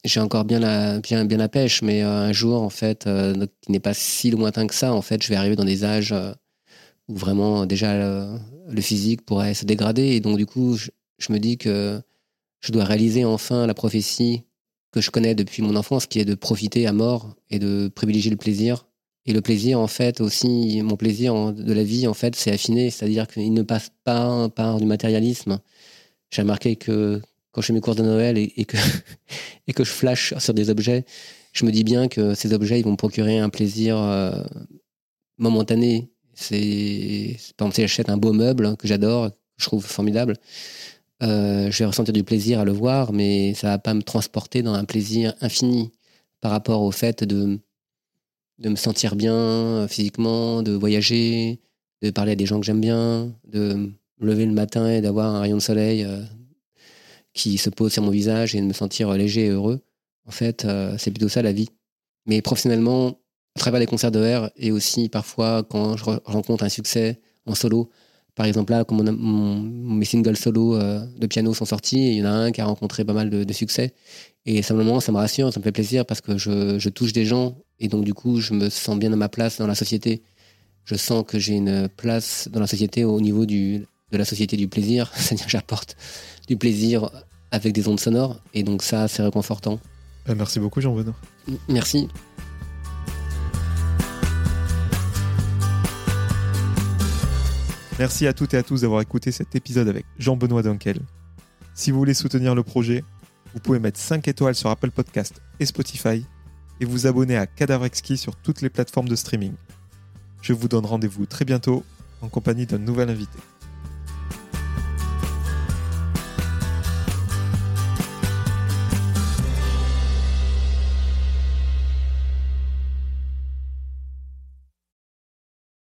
j'ai encore bien la, bien, bien la pêche, mais euh, un jour, en fait, euh, qui n'est pas si lointain que ça, en fait, je vais arriver dans des âges euh, où vraiment déjà le, physique pourrait se dégrader. Et donc, du coup, je me dis que je dois réaliser enfin la prophétie que je connais depuis mon enfance, qui est de profiter à mort et de privilégier le plaisir. Et le plaisir, en fait, aussi, mon plaisir de la vie, en fait, c'est affiné, c'est-à-dire qu'il ne passe pas par du matérialisme. J'ai remarqué que quand je fais mes courses de Noël [LAUGHS] et, que, je flash sur des objets, je me dis bien que ces objets, ils vont me procurer un plaisir euh, momentané. Par exemple, si j'achète un beau meuble que j'adore, que je trouve formidable, euh, je vais ressentir du plaisir à le voir, mais ça va pas me transporter dans un plaisir infini par rapport au fait de, de me sentir bien euh, physiquement, de voyager, de parler à des gens que j'aime bien, de me lever le matin et d'avoir un rayon de soleil qui se pose sur mon visage et de me sentir léger et heureux. En fait, c'est plutôt ça la vie. Mais professionnellement, à travers les concerts de R et aussi parfois quand je rencontre un succès en solo, par exemple, là, comme mes singles solo euh, de piano sont sortis, il y en a un qui a rencontré pas mal de, succès. Et simplement, ça me rassure, ça me fait plaisir parce que je, touche des gens et donc, du coup, je me sens bien à ma place dans la société. Je sens que j'ai une place dans la société au niveau de la société du plaisir, [LAUGHS] c'est-à-dire j'apporte du plaisir avec des ondes sonores et donc ça, c'est réconfortant. Euh, merci beaucoup, Jean-Benoît. Merci. Merci à toutes et à tous d'avoir écouté cet épisode avec Jean-Benoît Dunkel. Si vous voulez soutenir le projet, vous pouvez mettre 5 étoiles sur Apple Podcast et Spotify et vous abonner à Cadavre Exquis sur toutes les plateformes de streaming. Je vous donne rendez-vous très bientôt en compagnie d'un nouvel invité.